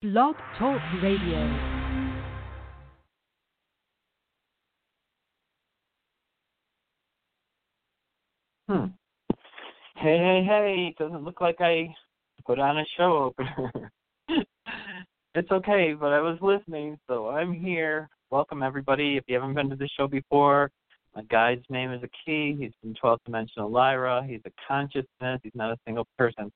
Blog Talk Radio. Hmm. Hey, hey, hey. Doesn't look like I put on a show opener. it's okay, but I was listening, so I'm here. Welcome, everybody. If you haven't been to the show before, my guide's name is Aki. He's from 12th Dimensional Lyra. He's a consciousness. He's not a single person.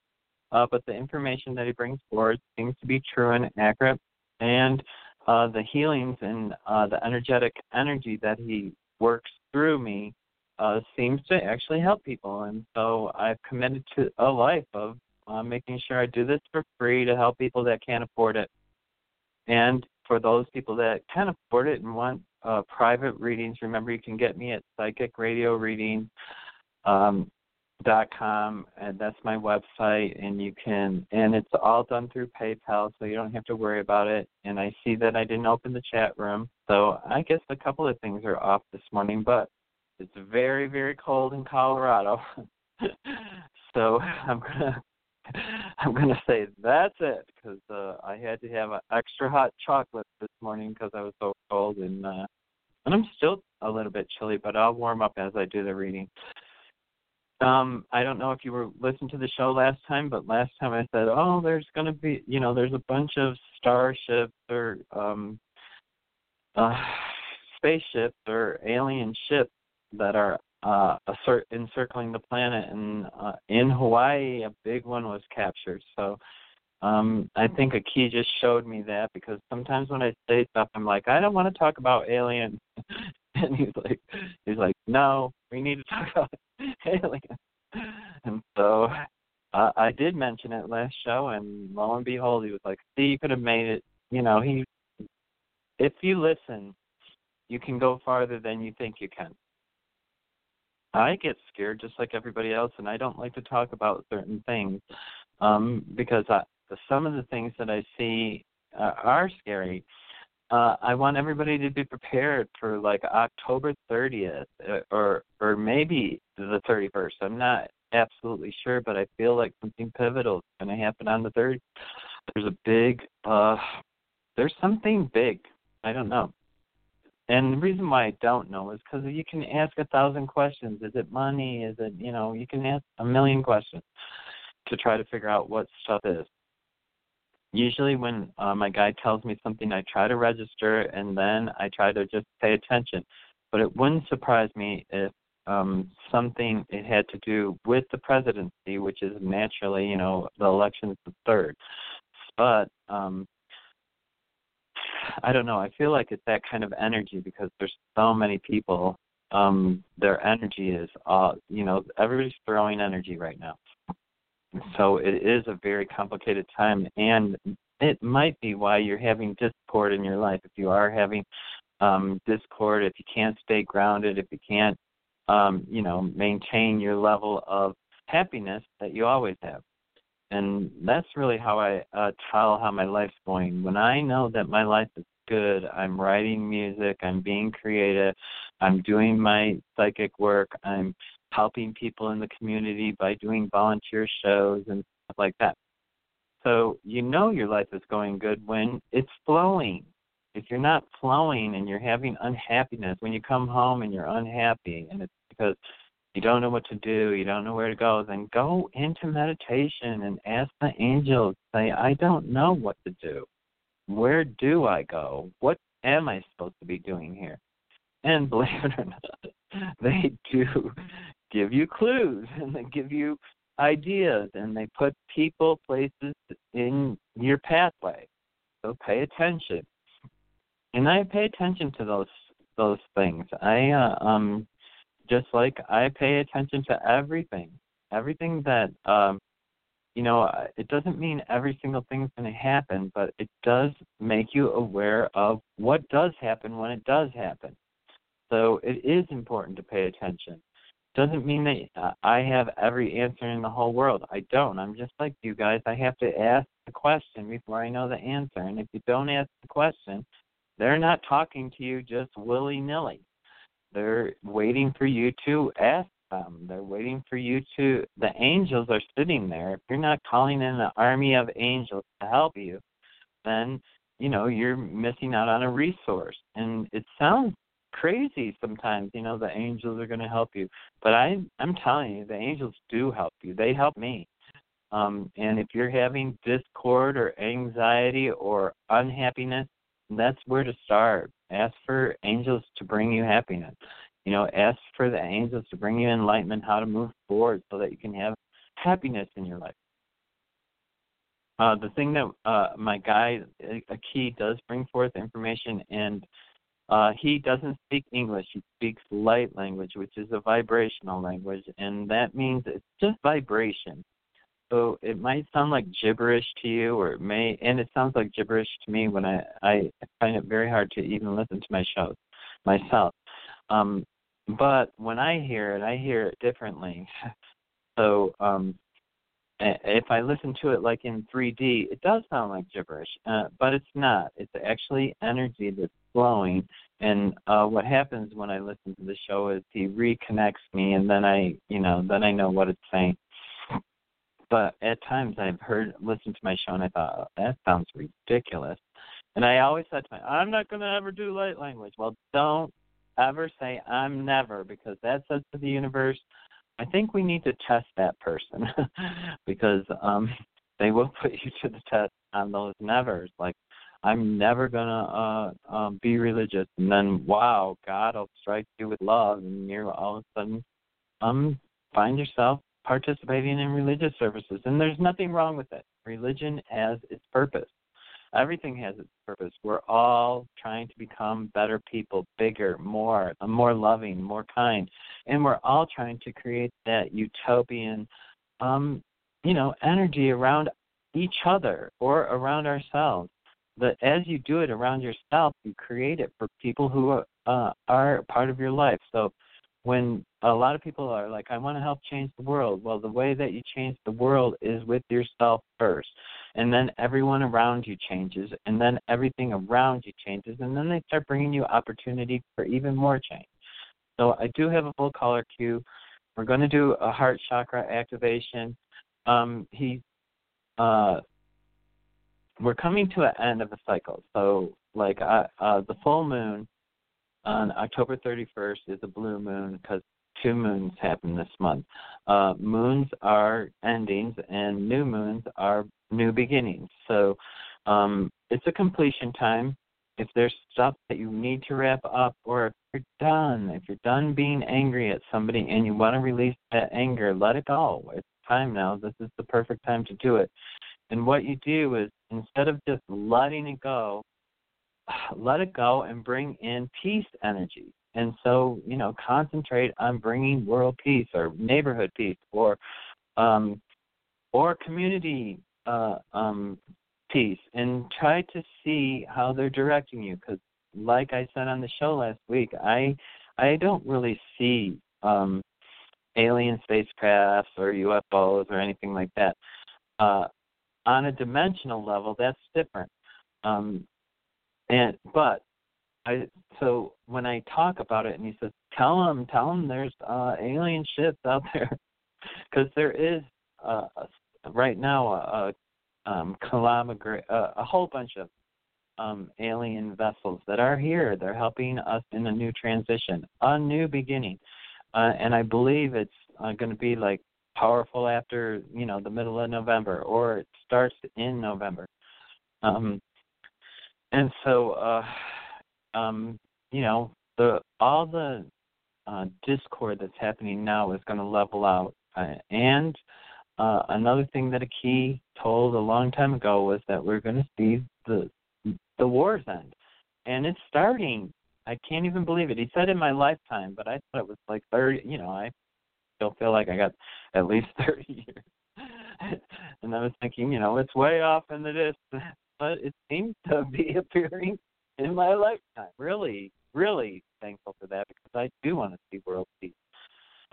Uh, but the information that he brings forward seems to be true and accurate. And uh, the healings and uh, the energetic energy that he works through me uh, seems to actually help people. And so I've committed to a life of uh, making sure I do this for free to help people that can't afford it. And for those people that can afford it and want uh, private readings, remember you can get me at Psychic Radio Reading. Um, dot com and that's my website and you can and it's all done through PayPal so you don't have to worry about it. And I see that I didn't open the chat room so I guess a couple of things are off this morning but it's very very cold in Colorado. So I'm gonna I'm gonna say that's it because uh, I had to have an extra hot chocolate this morning because I was so cold and uh, and I'm still a little bit chilly but I'll warm up as I do the reading. Um, I don't know if you were listening to the show last time, but last time I said, "Oh, there's going to be, you know, there's a bunch of starships or um, uh, spaceships or alien ships that are uh, encircling the planet." And uh, in Hawaii, a big one was captured. So um, I think Aki just showed me that because sometimes when I say stuff, I'm like, I don't want to talk about aliens, and he's like, he's like, no, we need to talk about. And so uh, I did mention it last show, and lo and behold, he was like, see, you could have made it. You know, he, if you listen, you can go farther than you think you can. I get scared just like everybody else, and I don't like to talk about certain things um, because I, some of the things that I see uh, are scary. Uh, I want everybody to be prepared for like October 30th uh, or or maybe the 31st. I'm not absolutely sure, but I feel like something pivotal is going to happen on the 30th. There's a big, uh, there's something big. I don't know. And the reason why I don't know is because you can ask a thousand questions. Is it money? Is it, you know, you can ask a million questions to try to figure out what stuff is usually when uh, my guide tells me something, I try to register and then I try to just pay attention. But it wouldn't surprise me if um, something it had to do with the presidency, which is naturally, you know, the election is the third. But um, I don't know. I feel like it's that kind of energy because there's so many people. Um, their energy is, uh, you know, everybody's throwing energy right now. So it is a very complicated time, and it might be why you're having discord in your life. If you are having um, discord, if you can't stay grounded, if you can't, um, you know, maintain your level of happiness that you always have. And that's really how I uh, tell how my life's going. When I know that my life is good, I'm writing music, I'm being creative, I'm doing my psychic work, I'm helping people in the community by doing volunteer shows and stuff like that. So you know your life is going good when it's flowing. If you're not flowing and you're having unhappiness, when you come home and you're unhappy and it's because you don't know what to do, you don't know where to go, then go into meditation and ask the angels, say, I don't know what to do. Where do I go? What am I supposed to be doing here? And believe it or not, they do give you clues and they give you ideas and they put people, places in your pathway. So pay attention. And I pay attention to those those things. I uh, um just like I pay attention to everything. Everything that um you know, it doesn't mean every single thing's going to happen, but it does make you aware of what does happen when it does happen. So it is important to pay attention doesn't mean that uh, I have every answer in the whole world. I don't. I'm just like you guys. I have to ask the question before I know the answer. And if you don't ask the question, they're not talking to you just willy nilly. They're waiting for you to ask them. They're waiting for you to. The angels are sitting there. If you're not calling in an army of angels to help you, then you know you're missing out on a resource. And it sounds crazy sometimes, you know, the angels are going to help you, but I I'm telling you, the angels do help you. They help me. Um, and if you're having discord or anxiety or unhappiness, that's where to start. Ask for angels to bring you happiness. You know, ask for the angels to bring you enlightenment, how to move forward so that you can have happiness in your life. Uh, the thing that uh, my guy, a key, does bring forth information, and uh, he doesn't speak English. He speaks light language, which is a vibrational language, and that means it's just vibration. So it might sound like gibberish to you, or it may, and it sounds like gibberish to me when I I find it very hard to even listen to my shows myself. Um, but when I hear it, I hear it differently. so um, if I listen to it like in 3D, it does sound like gibberish, uh, but it's not. It's actually energy that's flowing. And uh, what happens when I listen to the show is he reconnects me, and then I, you know, then I know what it's saying. But at times I've heard, listened to my show, and I thought oh, that sounds ridiculous. And I always said to my, I'm not going to ever do light language. Well, don't ever say I'm never, because that says to the universe, I think we need to test that person because um they will put you to the test on those nevers. Like I'm never gonna uh um be religious and then wow, God will strike you with love and you're all of a sudden um find yourself participating in religious services. And there's nothing wrong with it. Religion has its purpose. Everything has its purpose. We're all trying to become better people, bigger, more, more loving, more kind, and we're all trying to create that utopian, um, you know, energy around each other or around ourselves. But as you do it around yourself, you create it for people who uh, are part of your life. So when a lot of people are like, I want to help change the world. Well, the way that you change the world is with yourself first. And then everyone around you changes. And then everything around you changes. And then they start bringing you opportunity for even more change. So I do have a full caller queue. We're going to do a heart chakra activation. Um, he, uh, we're coming to an end of a cycle. So, like uh, uh, the full moon on October 31st is a blue moon because two moons happen this month. Uh, moons are endings, and new moons are new beginnings. So um, it's a completion time. If there's stuff that you need to wrap up, or if you're done, if you're done being angry at somebody and you want to release that anger, let it go. It's time now. This is the perfect time to do it. And what you do is instead of just letting it go, let it go and bring in peace energy. And so, you know, concentrate on bringing world peace or neighborhood peace or um, or community uh, um, peace, and try to see how they're directing you. Because, like I said on the show last week, I I don't really see um, alien spacecrafts or UFOs or anything like that. Uh, on a dimensional level, that's different. Um, and but I so when I talk about it and he says, "Tell him, tell him there's uh, alien ships out there," because there is uh, right now a, a um, collaborate uh, a whole bunch of um, alien vessels that are here. They're helping us in a new transition, a new beginning, uh, and I believe it's uh, going to be like powerful after you know the middle of November, or it starts in November. Um, and so uh, um, you know, the all the uh, discord that's happening now is going to level out. Uh, and uh, another thing that a key told a long time ago was that we're going to see the the wars end, and it's starting. I can't even believe it. He said in my lifetime, but I thought it was like thirty. You know, I still feel like I got at least thirty years. and I was thinking, you know, it's way off in the distance, but it seems to be appearing in my lifetime. Really, really thankful for that because I do want to see world peace.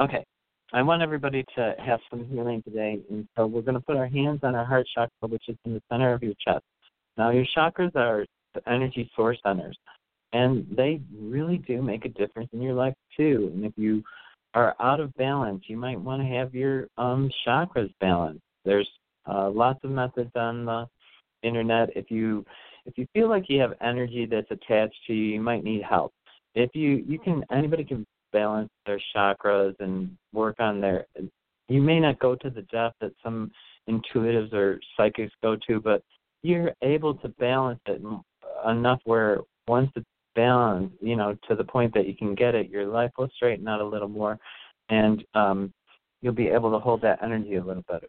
Okay, I want everybody to have some healing today, and so we're going to put our hands on our heart chakra, which is in the center of your chest. Now, your chakras are the energy source centers, and they really do make a difference in your life too. And if you are out of balance, you might want to have your um, chakras balanced. There's uh, lots of methods on the internet. If you if you feel like you have energy that's attached to you, you might need help. If you you can anybody can balance their chakras and work on their you may not go to the depth that some intuitives or psychics go to, but you're able to balance it enough where once it's balanced, you know, to the point that you can get it, your life will straighten out a little more, and um, you'll be able to hold that energy a little better.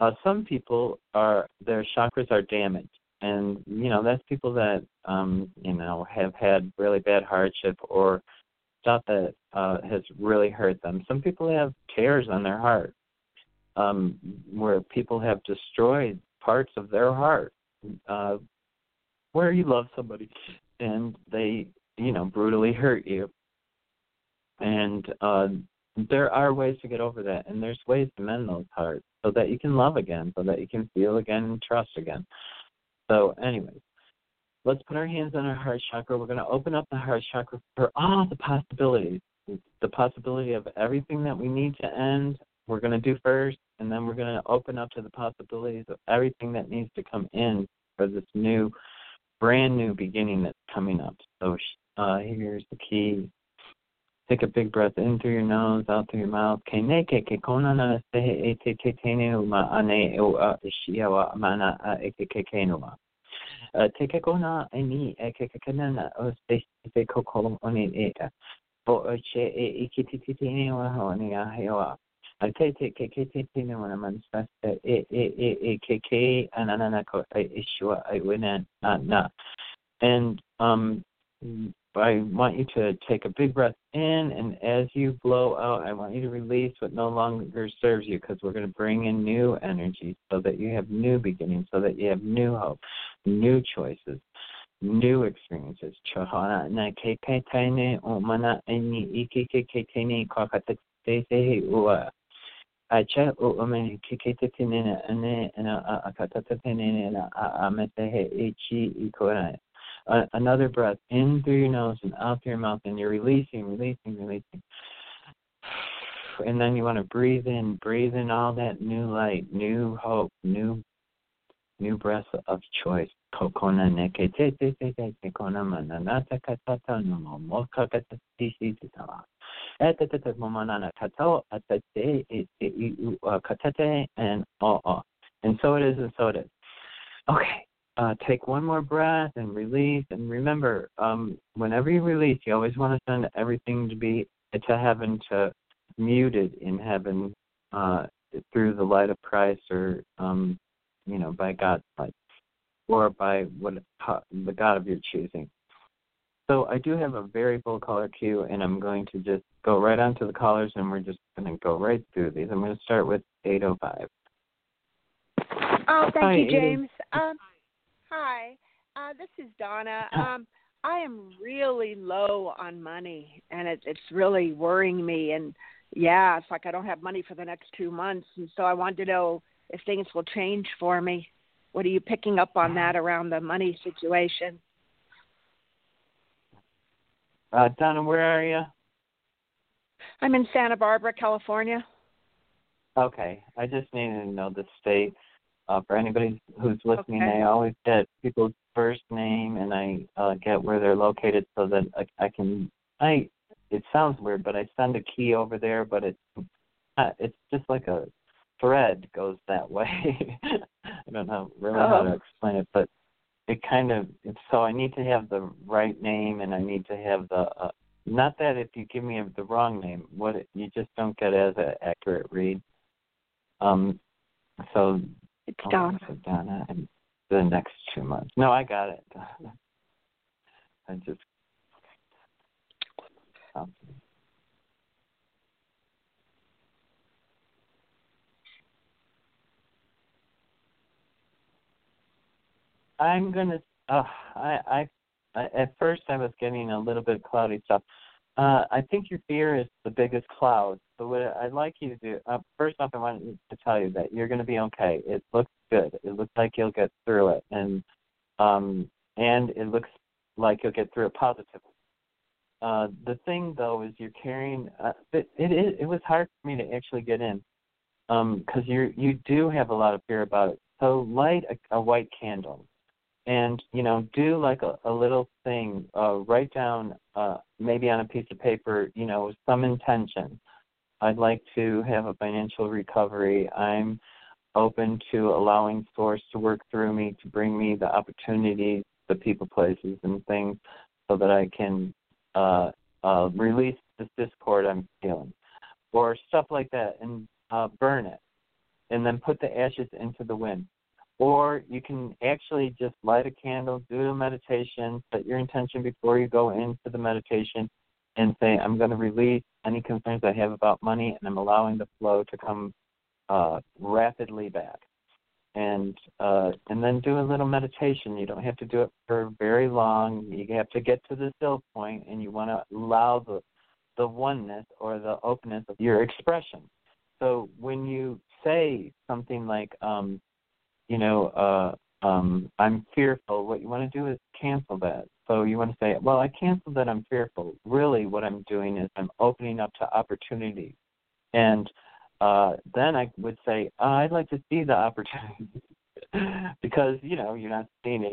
Uh, some people are their chakras are damaged, and you know that's people that um, you know have had really bad hardship or stuff that uh, has really hurt them. Some people have tears on their heart, um, where people have destroyed parts of their heart, uh, where you love somebody and they, you know, brutally hurt you. And uh, there are ways to get over that, and there's ways to mend those hearts so that you can love again, so that you can feel again and trust again. So, anyways, let's put our hands on our heart chakra. We're going to open up the heart chakra for all the possibilities, the possibility of everything that we need to end. We're going to do first, and then we're going to open up to the possibilities of everything that needs to come in for this new, brand new beginning that's coming up. So uh, here's the key. Take a big breath in through your nose, out through your mouth. Take kona ani ekekekana o se kokolo oni e bo o che e ikititini wa honi a hewa a te te ke ke te te ne wana manifesta e e e e ke ke ananana ko e eh, ishua i eh, wina na and um I want you to take a big breath in, and as you blow out, I want you to release what no longer serves you because we're going to bring in new energy so that you have new beginnings, so that you have new hope, new choices, new experiences. Acha o ome kikete tinene ane na akatata tinene na ametehe ichi ikora another breath in through your nose and out through your mouth, and you're releasing, releasing, releasing. And then you want to breathe in, breathe in all that new light, new hope, new new breath of choice. Kokona neke te te te te te kona mana nata katata no mo mo kakata ti si katate and. And so it is and so it is. Okay, uh, take one more breath and release. And remember, um, whenever you release, you always want to send everything to be to heaven, to muted in heaven uh, through the light of Christ, or um, you know, by God's light, or by what the God of your choosing. So I do have a very full caller queue, and I'm going to just go right on to the callers, and we're just going to go right through these. I'm going to start with 805. Oh, thank Hi, you, James. Um, Hi, uh, this is Donna. Um, I am really low on money, and it, it's really worrying me. And yeah, it's like I don't have money for the next two months, and so I wanted to know if things will change for me. What are you picking up on that around the money situation? Uh, Donna, where are you? I'm in Santa Barbara, California. Okay, I just needed to know the state. Uh, for anybody who's listening, okay. I always get people's first name and I uh, get where they're located so that I, I can. I it sounds weird, but I send a key over there, but it's uh, it's just like a thread goes that way. I don't know really oh. how to oh. explain it, but it kind of so I need to have the right name and I need to have the uh, not that if you give me the wrong name, what it, you just don't get as an accurate read. Um, so it's oh, Donna. Donna and the next two months. No, I got it. I just. Um, I'm gonna. Uh, I, I, at first I was getting a little bit cloudy stuff. Uh, I think your fear is the biggest cloud. So what I'd like you to do, uh, first off, I want to tell you that you're going to be okay. It looks good. It looks like you'll get through it, and um, and it looks like you'll get through it positively. Uh, the thing though is you're carrying. Uh, it, it. It was hard for me to actually get in because um, you you do have a lot of fear about it. So light a, a white candle and you know do like a, a little thing uh write down uh maybe on a piece of paper you know some intention. I'd like to have a financial recovery. I'm open to allowing source to work through me to bring me the opportunities the people places and things so that i can uh uh release this discord i'm feeling or stuff like that and uh burn it and then put the ashes into the wind or you can actually just light a candle, do a meditation, set your intention before you go into the meditation, and say, I'm going to release any concerns I have about money, and I'm allowing the flow to come uh, rapidly back. And uh, and then do a little meditation. You don't have to do it for very long. You have to get to the still point, and you want to allow the the oneness or the openness of your expression. So when you say something like, um, you know, uh, um, I'm fearful, what you want to do is cancel that. So you want to say, well, I canceled that I'm fearful. Really, what I'm doing is I'm opening up to opportunity. And uh, then I would say, oh, I'd like to see the opportunity because, you know, you're not seeing it.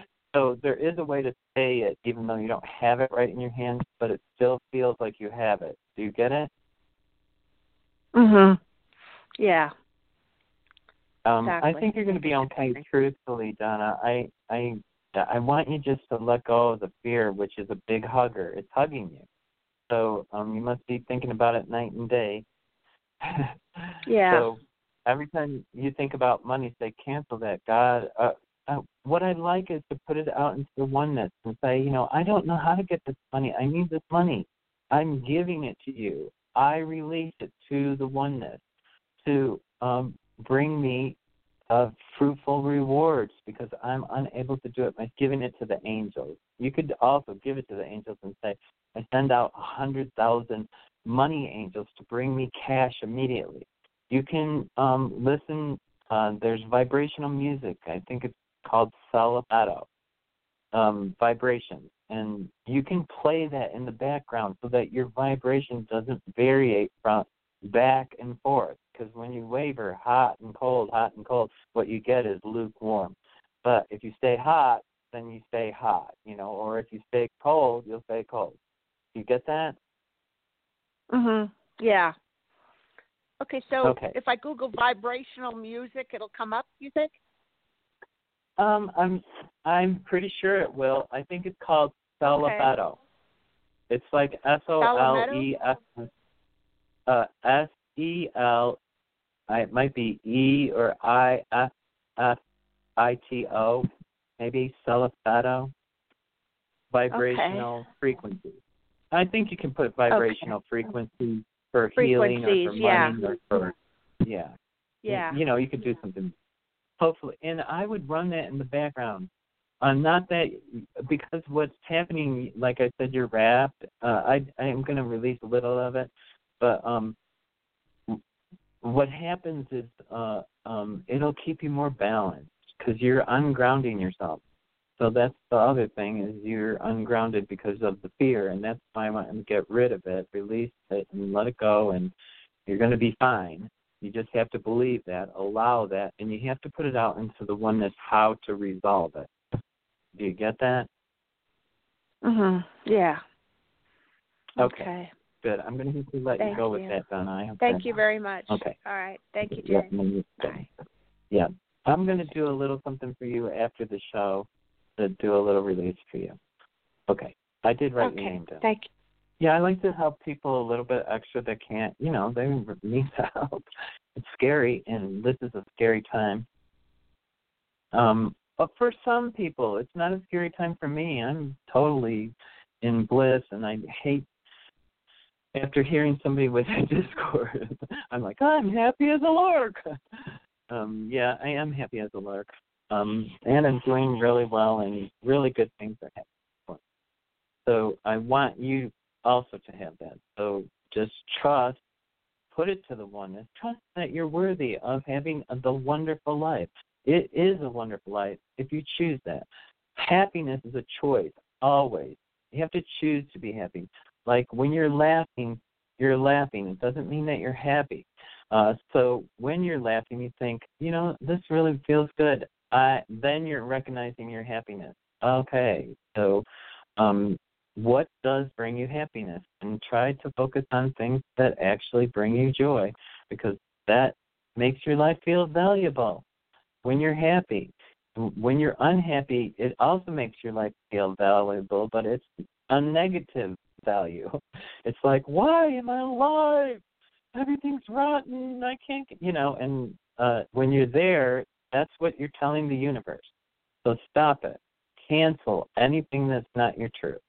so there is a way to say it even though you don't have it right in your hands, but it still feels like you have it. Do you get it? Mhm. Yeah. Um, exactly. I think you're going to be okay. Truthfully, Donna, I I I want you just to let go of the fear, which is a big hugger. It's hugging you. So um, you must be thinking about it night and day. yeah. So every time you think about money, say cancel that. God, uh, uh, what I'd like is to put it out into the oneness and say, you know, I don't know how to get this money. I need this money. I'm giving it to you. I release it to the oneness to um, bring me uh, fruitful rewards because I'm unable to do it by giving it to the angels. You could also give it to the angels and say, I send out a hundred thousand money angels to bring me cash immediately. You can um, listen. Uh, there's vibrational music. I think it's called Salapato. Um, vibrations, and you can play that in the background so that your vibration doesn't vary from back and forth because when you waver hot and cold, hot and cold, what you get is lukewarm. But if you stay hot, then you stay hot, you know, or if you stay cold, you'll stay cold. You get that? Mhm. Yeah. Okay, so okay. if I Google vibrational music, it'll come up. You think? Um, I'm I'm pretty sure it will. I think it's called Salafato. Okay. It's like S O L E F uh S E L it might be E or I F F I T O, maybe Celifato. Vibrational okay. frequency. I think you can put vibrational okay. frequency for healing or for money yeah. or for yeah. Yeah. You know, you could do something. Hopefully, and I would run that in the background. Uh, not that because what's happening, like I said, you're wrapped. Uh, I I am going to release a little of it, but um, what happens is uh, um, it'll keep you more balanced because you're ungrounding yourself. So that's the other thing is you're ungrounded because of the fear, and that's why I want to get rid of it, release it, and let it go, and you're going to be fine. You just have to believe that, allow that, and you have to put it out into the oneness how to resolve it. Do you get that? Mhm. Yeah. Okay. okay. Good. I'm going to have to let Thank you go you. with that, Donna. I Thank you very much. Okay. All right. Thank you, Yeah, Bye. yeah. I'm going to do a little something for you after the show to do a little release for you. Okay. I did write okay. your name down. Thank you. Yeah, I like to help people a little bit extra that can't, you know, they need help. It's scary, and this is a scary time. Um, but for some people, it's not a scary time for me. I'm totally in bliss, and I hate after hearing somebody with a Discord, I'm like, I'm happy as a lark. Um, yeah, I am happy as a lark. Um, and I'm doing really well, and really good things are happening. So I want you also to have that. So just trust, put it to the oneness. Trust that you're worthy of having the wonderful life. It is a wonderful life if you choose that. Happiness is a choice, always. You have to choose to be happy. Like when you're laughing, you're laughing. It doesn't mean that you're happy. Uh, so when you're laughing, you think, you know, this really feels good. uh, then you're recognizing your happiness. Okay, so um, what does bring you happiness? And try to focus on things that actually bring you joy, because that makes your life feel valuable. When you're happy, when you're unhappy, it also makes your life feel valuable, but it's a negative value. It's like, why am I alive? Everything's rotten. I can't, get, you know. And uh, when you're there, that's what you're telling the universe. So stop it. Cancel anything that's not your truth.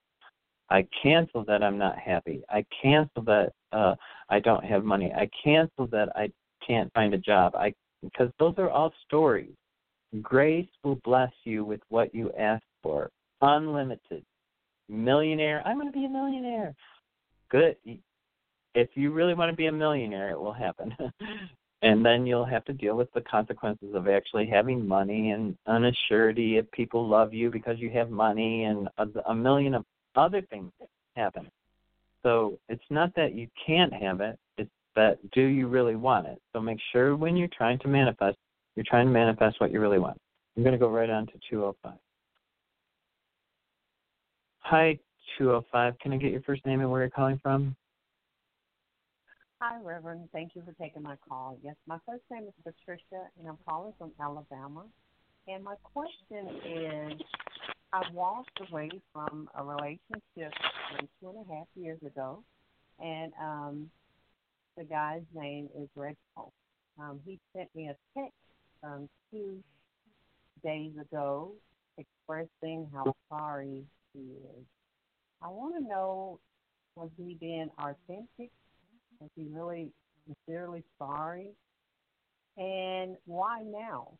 I cancel that I'm not happy. I cancel that uh, I don't have money. I cancel that I can't find a job. I because those are all stories. Grace will bless you with what you ask for. Unlimited. Millionaire. I'm going to be a millionaire. Good. If you really want to be a millionaire, it will happen. and then you'll have to deal with the consequences of actually having money and unassurity if people love you because you have money and a, a million of other things happen. So it's not that you can't have it, it's that do you really want it? So make sure when you're trying to manifest, you're trying to manifest what you really want. I'm going to go right on to 205. Hi, 205. Can I get your first name and where you're calling from? Hi, Reverend. Thank you for taking my call. Yes, my first name is Patricia, and I'm calling from Alabama. And my question is I walked away from a relationship two and a half years ago, and um, the guy's name is Reginald. Um, he sent me a text um, two days ago expressing how sorry is. I want to know was he being authentic? Was he really sincerely sorry? And why now?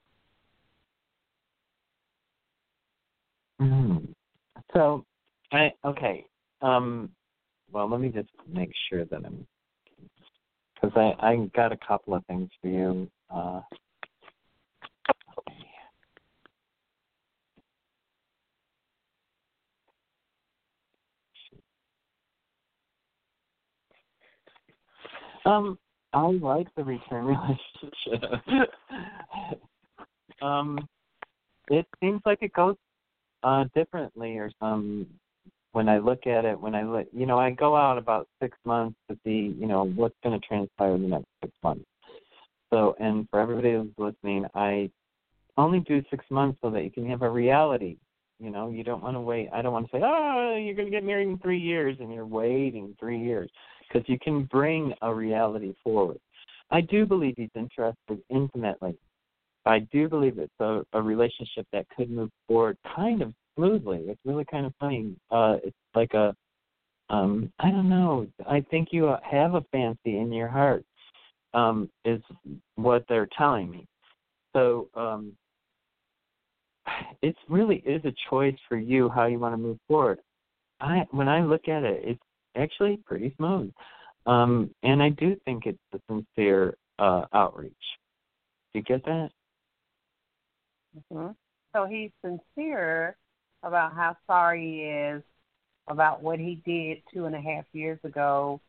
Mm-hmm. So, I okay. Um, well, let me just make sure that I'm because I I got a couple of things for you. Uh, Um, I like the return relationship. um, it seems like it goes uh differently or some when I look at it when I look you know I go out about six months to see you know what's going to transpire in the next six months. So and for everybody who's listening, I only do six months so that you can have a reality. You know, you don't want to wait. I don't want to say, oh, you're going to get married in three years, and you're waiting three years because you can bring a reality forward. I do believe he's interested intimately. I do believe it's a, a relationship that could move forward kind of smoothly. It's really kind of funny. Uh, it's like a, um, I don't know. I think you have a fancy in your heart, um, is what they're telling me. So um, it really is a choice for you how you want to move forward. I when I look at it, it's actually pretty smooth. Um, and I do think it's a sincere uh, outreach. Do you get that? Mm-hmm. So he's sincere about how sorry he is about what he did two and a half years ago.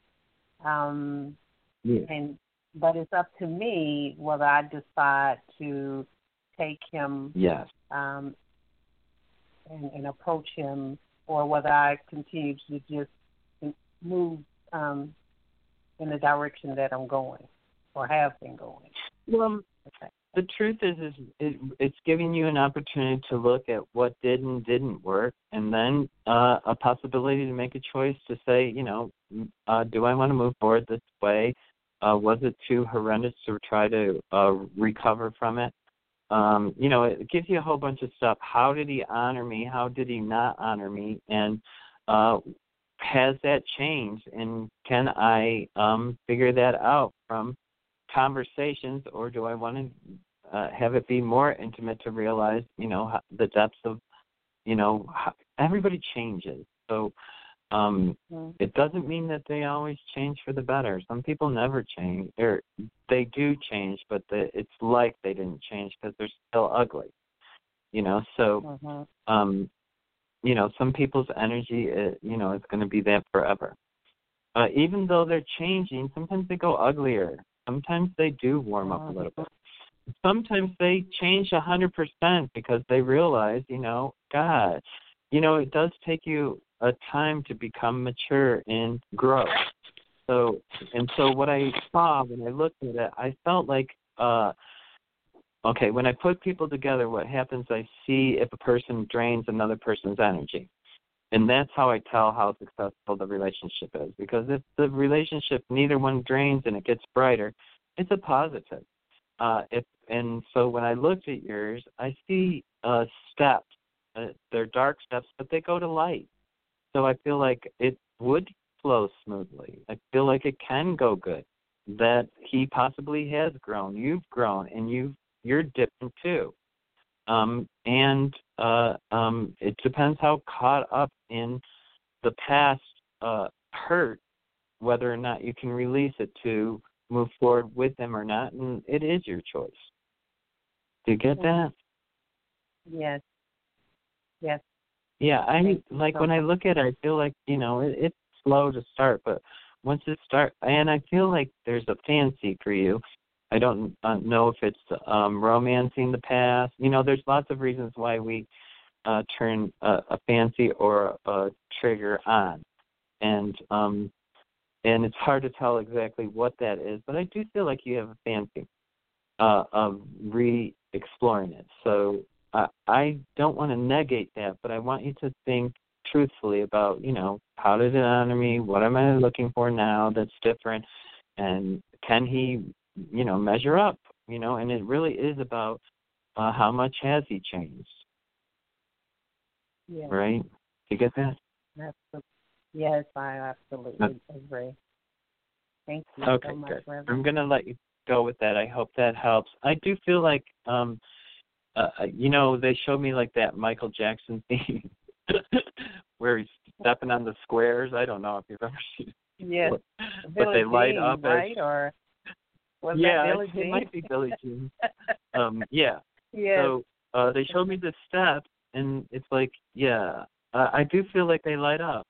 Um, yeah. And but it's up to me whether I decide to take him yes. um, and, and approach him, or whether I continue to just move um, in the direction that I'm going or have been going. Well, okay. the truth is, is it, it's giving you an opportunity to look at what did and didn't work, and then uh, a possibility to make a choice to say, you know, uh, do I want to move forward this way? Uh, was it too horrendous to try to uh, recover from it? Um, you know, it gives you a whole bunch of stuff. How did he honor me? How did he not honor me? And uh, has that changed and can i um figure that out from conversations or do i want to uh, have it be more intimate to realize you know the depths of you know how, everybody changes so um mm-hmm. it doesn't mean that they always change for the better some people never change or they do change but the, it's like they didn't change because they're still ugly you know so mm-hmm. um you know some people's energy uh, you know is going to be there forever. Uh, even though they're changing sometimes they go uglier. Sometimes they do warm up a little bit. Sometimes they change a hundred percent because they realize, you know, God, you know, it does take you a time to become mature and grow. So and so what I saw when I looked at it, I felt like uh okay, when I put people together what happens I see if a person drains another person's energy. And that's how I tell how successful the relationship is. Because if the relationship neither one drains and it gets brighter, it's a positive. Uh, if and so when I looked at yours, I see uh, steps. Uh, they're dark steps, but they go to light. So I feel like it would flow smoothly. I feel like it can go good. That he possibly has grown. You've grown, and you you're different too. Um, and uh, um, it depends how caught up in the past uh, hurt, whether or not you can release it to move forward with them or not, and it is your choice. Do you get that? Yes. Yes. Yeah, I like when I look at it, I feel like you know it, it's slow to start, but once it starts, and I feel like there's a fancy for you I don't uh, know if it's um, romancing the past. You know, there's lots of reasons why we uh, turn a, a fancy or a, a trigger on, and um, and it's hard to tell exactly what that is. But I do feel like you have a fancy uh, of re-exploring it. So I, I don't want to negate that, but I want you to think truthfully about, you know, how did it honor me? What am I looking for now that's different? And can he you know measure up you know and it really is about uh, how much has he changed yeah. right you get that absolutely. yes i absolutely uh, agree thank you okay so much, good Reverend. i'm going to let you go with that i hope that helps i do feel like um uh, uh you know they showed me like that michael jackson theme where he's stepping on the squares i don't know if you've ever seen it Yes. but they light up right? as or was yeah, that Billie it, might be Billie Jean. um, yeah. yes. So uh, they showed me the steps, and it's like, yeah, uh, I do feel like they light up.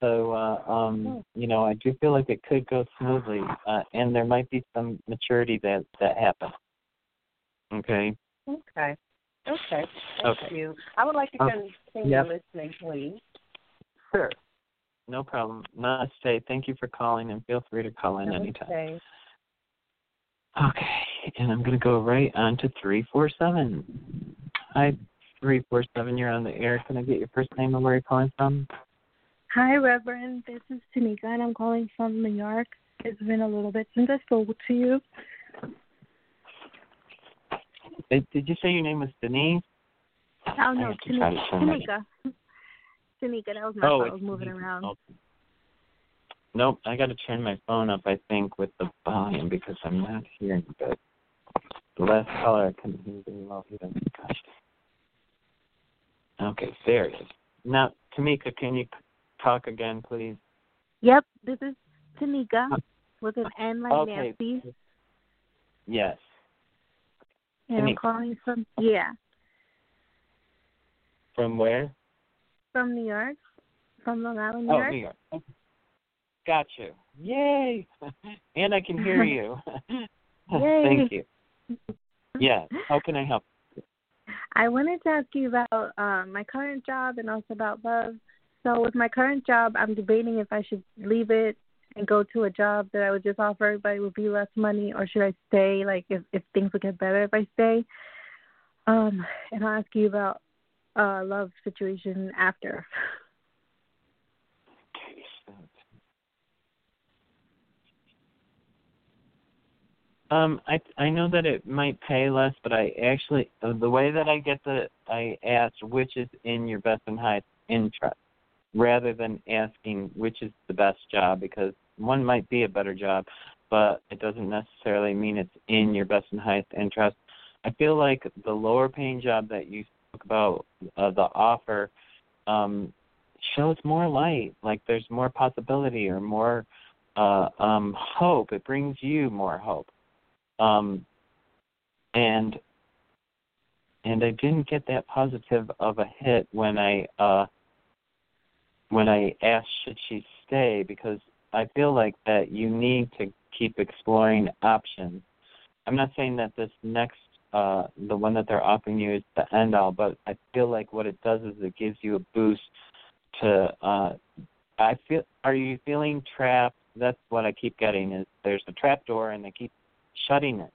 So, uh, um, Hmm. you know, I do feel like it could go smoothly, uh, and there might be some maturity that that happens. Okay. Okay. Okay. Thank Okay. you. I would like to continue Yep. listening, please. Sure. No problem. Namaste. Thank you for calling, and feel free to call in anytime. Okay, and I'm going to go right on to 347. Hi, 347, you're on the air. Can I get your first name and where you're calling from? Hi, Reverend. This is Tanika, and I'm calling from New York. It's been a little bit since I spoke to you. Did, did you say your name was Denise? Oh, no, have to try Tanika. Tanika. Tanika, that was my Oh, fault. I was moving around. Nope, I got to turn my phone up, I think, with the volume because I'm not hearing good. The last caller I couldn't hear very well either. Gosh. Okay, there it is. Now, Tamika, can you talk again, please? Yep, this is Tanika uh, with an N like Okay. Nancy, Yes. and I'm Tanika. calling from yeah From where? from New York, from Long Island, New oh, York. New York. Got you. Yay! and I can hear you. Thank you. Yeah. How can I help? I wanted to ask you about um, my current job and also about love. So with my current job, I'm debating if I should leave it and go to a job that I was just offered, but it would be less money, or should I stay? Like if if things would get better if I stay. Um, and I'll ask you about uh love situation after. Um, I I know that it might pay less, but I actually the way that I get the I asked which is in your best and highest interest, rather than asking which is the best job because one might be a better job, but it doesn't necessarily mean it's in your best and highest interest. I feel like the lower paying job that you spoke about, uh, the offer, um, shows more light. Like there's more possibility or more uh, um, hope. It brings you more hope um, and and I didn't get that positive of a hit when I uh, when I asked should she stay because I feel like that you need to keep exploring options. I'm not saying that this next uh the one that they're offering you is the end all, but I feel like what it does is it gives you a boost to uh I feel are you feeling trapped? That's what I keep getting is there's a trap door and they keep shutting it.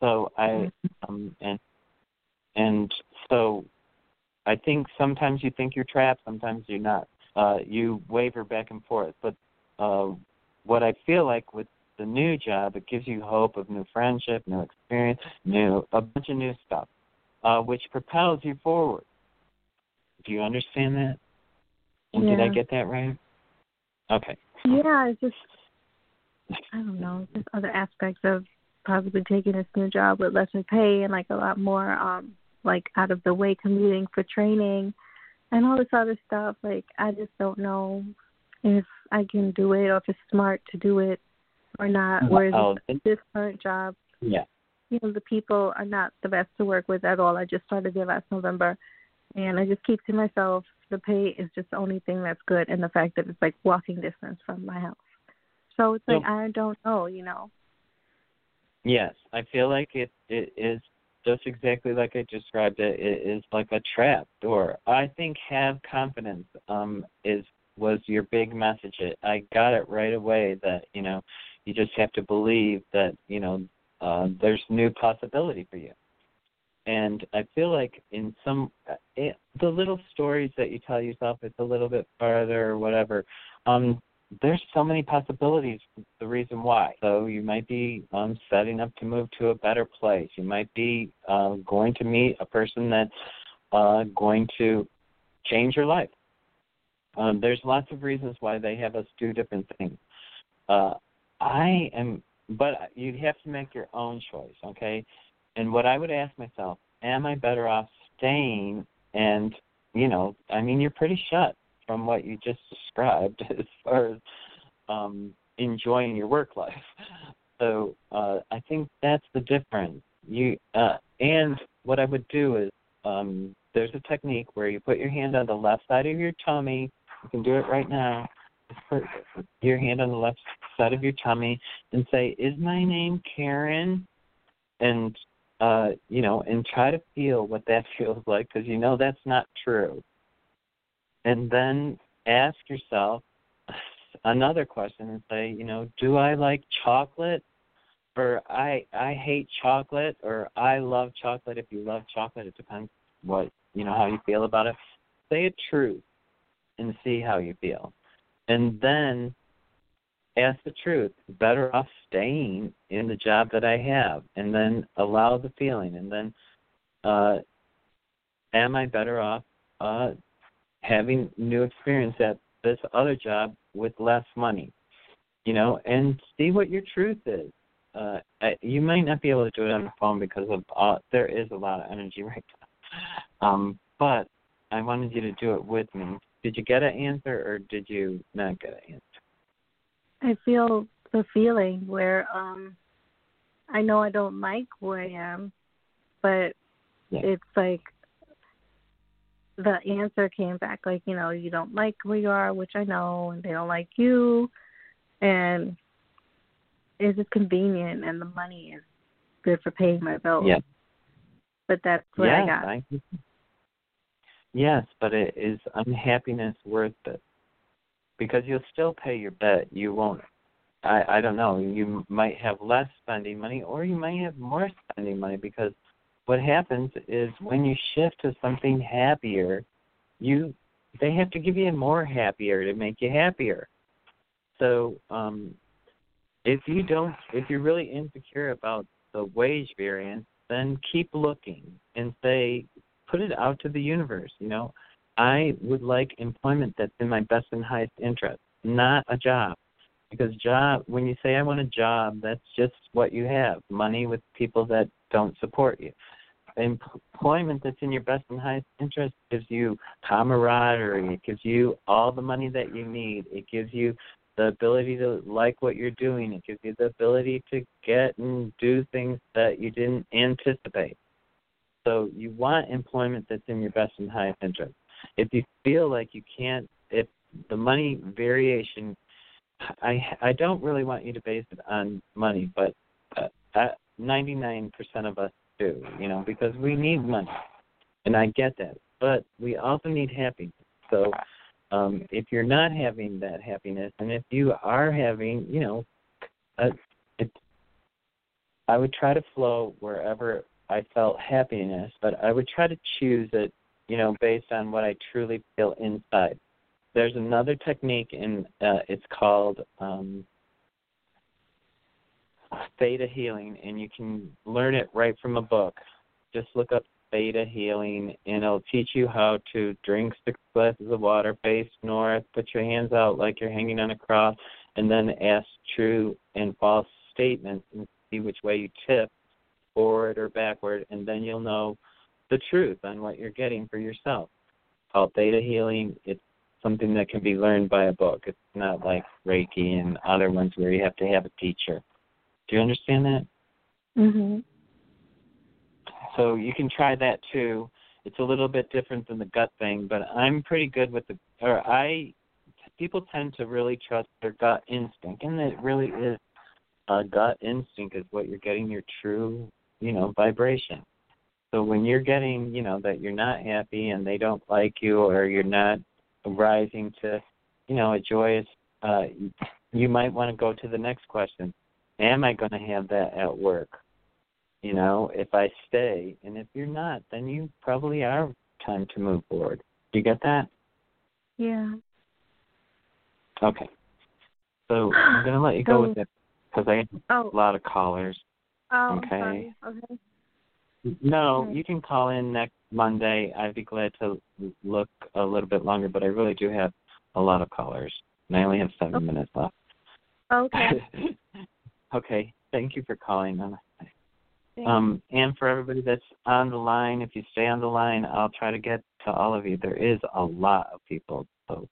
So I Mm-hmm. um and and so I think sometimes you think you're trapped, sometimes you're not. Uh you waver back and forth. But uh what I feel like with the new job, it gives you hope of new friendship, new experience, new a bunch of new stuff, uh, which propels you forward. Do you understand that? And did I get that right? Okay. Yeah, it's just I don't know, just other aspects of possibly taking this new job with lesser pay and like a lot more um like out of the way commuting for training and all this other stuff. Like I just don't know if I can do it or if it's smart to do it or not. Whereas Oh, this, current job, Yeah. you know, the people are not the best to work with at all. I just started there last November and I just keep to myself. The pay is just the only thing that's good and the fact that it's like walking distance from my house. So it's like Yep. I don't know, you know. Yes, I feel like it it is just exactly like I described it. It is like a trap door. I think have confidence um is was your big message. It, I got it right away that you know you just have to believe that you know uh, there's new possibility for you. And I feel like in some it, the little stories that you tell yourself, it's a little bit farther or whatever. Um, there's so many possibilities the reason why. So you might be um setting up to move to a better place. You might be uh, going to meet a person that's uh going to change your life. Um there's lots of reasons why they have us do different things. Uh i am but you have to make your own choice okay? And what i would ask myself am i better off staying and you know i mean you're pretty shut from what you just described as far as um enjoying your work life. So uh I think that's the difference. You uh and what I would do is um there's a technique where you put your hand on the left side of your tummy. You can do it right now. Put your hand on the left side of your tummy and say, Is my name Karen? And uh, you know, and try to feel what that feels like because you know that's not true and then ask yourself another question and say, you know, do I like chocolate or I I hate chocolate or I love chocolate. If you love chocolate, it depends what you know how you feel about it. Say a truth and see how you feel. And then ask the truth. Better off staying in the job that I have and then allow the feeling and then uh am I better off uh having new experience at this other job with less money you know and see what your truth is. Uh you might not be able to do it on the phone because of uh there is a lot of energy right now. Um but i wanted you to do it with me. Did you get an answer or did you not get an answer? I feel the feeling where um I know I don't like where I am, but Yeah. it's like the answer came back like, you know, you don't like where you are, which I know, and they don't like you and it's just convenient and the money is good for paying my bills. yeah But that's what yes, I got. I, yes but it is unhappiness worth it because you'll still pay your debt you won't I I don't know. You might have less spending money, or you might have more spending money because what happens is when you shift to something happier, you they have to give you more happier to make you happier. So um, if you don't, if you're really insecure about the wage variance, then keep looking and say, put it out to the universe. You know, I would like employment that's in my best and highest interest, not a job because job when you say i want a job that's just what you have money with people that don't support you employment that's in your best and highest interest gives you camaraderie. It gives you all the money that you need. It gives you the ability to like what you're doing. It gives you the ability to get and do things that you didn't anticipate. So you want employment that's in your best and highest interest. If you feel like you can't if the money variation I I don't really want you to base it on money, but uh, ninety nine percent of us too, you know, because we need money. And I get that. But we also need happiness. So um if you're not having that happiness and if you are having, you know, a, it I would try to flow wherever I felt happiness, but I would try to choose it, you know, based on what I truly feel inside. There's another technique, and uh, it's called um, theta healing, and you can learn it right from a book. Just look up theta healing, and it'll teach you how to drink six glasses of water, face north, put your hands out like you're hanging on a cross, and then ask true and false statements and see which way you tip forward or backward, and then you'll know the truth on what you're getting for yourself. Called theta healing. It's something that can be learned by a book. It's not like Reiki and other ones where you have to have a teacher. Do you understand that? Mhm. So you can try that too. It's a little bit different than the gut thing, but I'm pretty good with the or I people tend to really trust their gut instinct and it really is a gut instinct is what you're getting your true you know, vibration. So when you're getting, you know, that you're not happy and they don't like you or you're not rising to, you know, a joyous uh you might want to go to the next question. Am I going to have that at work? You know, if I stay, and if you're not, then you probably are time to move forward. Do you get that? Yeah. Okay. So I'm going to let you go with it because I have Oh. a lot of callers. Oh. Okay. Okay. No, Okay. you can call in next Monday. I'd be glad to look a little bit longer, but I really do have a lot of callers, and I only have seven Okay. minutes left. Okay. okay, thank you for calling. Um, and for everybody that's on the line, if you stay on the line, I'll try to get to all of you. There is a lot of people, so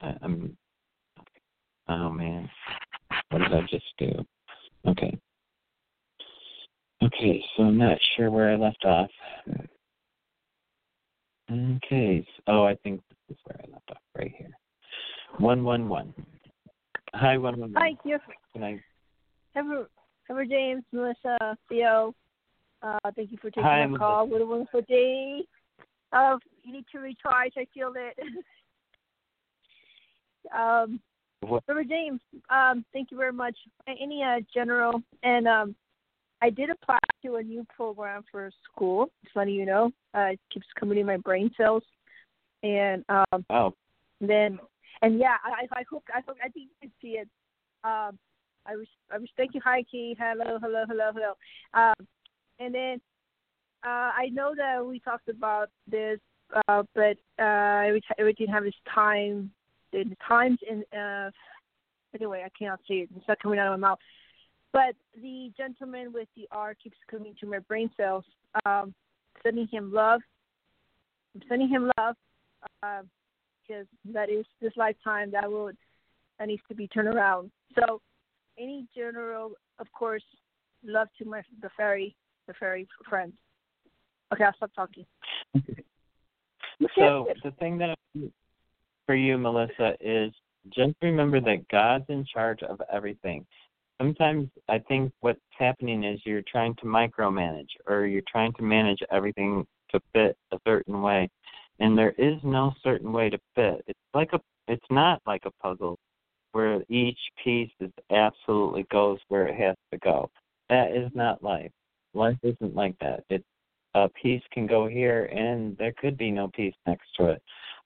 I- I'm. Oh man, what did I just do? Okay. Okay, so I'm not sure where I left off. Okay. Oh, I think this is where I left off, right here. One one one. Hi, one one one. Hi, here, Can I? Ever, Ever James, Melissa, Theo. Uh, thank you for taking Hi, my Melissa. call. What a wonderful day. Uh, you need to recharge. I feel it. um, What? Ever James, um, thank you very much. Any uh, general and um, I did apply to a new program for school. It's funny, you know. Uh, it keeps coming in my brain cells, and um, Oh, then and yeah, I I hope I hope I think you can see it. Um, I was I thank you, hi Key, hello, hello, hello, hello. Um, and then uh, I know that we talked about this, uh, but uh, every t- everything have its time. The times and uh, anyway, I cannot see it. It's not coming out of my mouth. But the gentleman with the R keeps coming to my brain cells. Um, sending him love. I'm sending him love. Uh, because that is this lifetime that will that needs to be turned around. So any general of course love to my the fairy the fairy friends. Okay, I'll stop talking. So the thing that for you, Melissa, is just remember that God's in charge of everything. Sometimes I think what's happening is you're trying to micromanage or you're trying to manage everything to fit a certain way. And there is no certain way to fit. It's like a it's not like a puzzle where each piece is absolutely goes where it has to go. That is not life. Life isn't like that. It a piece can go here and there could be no piece next to it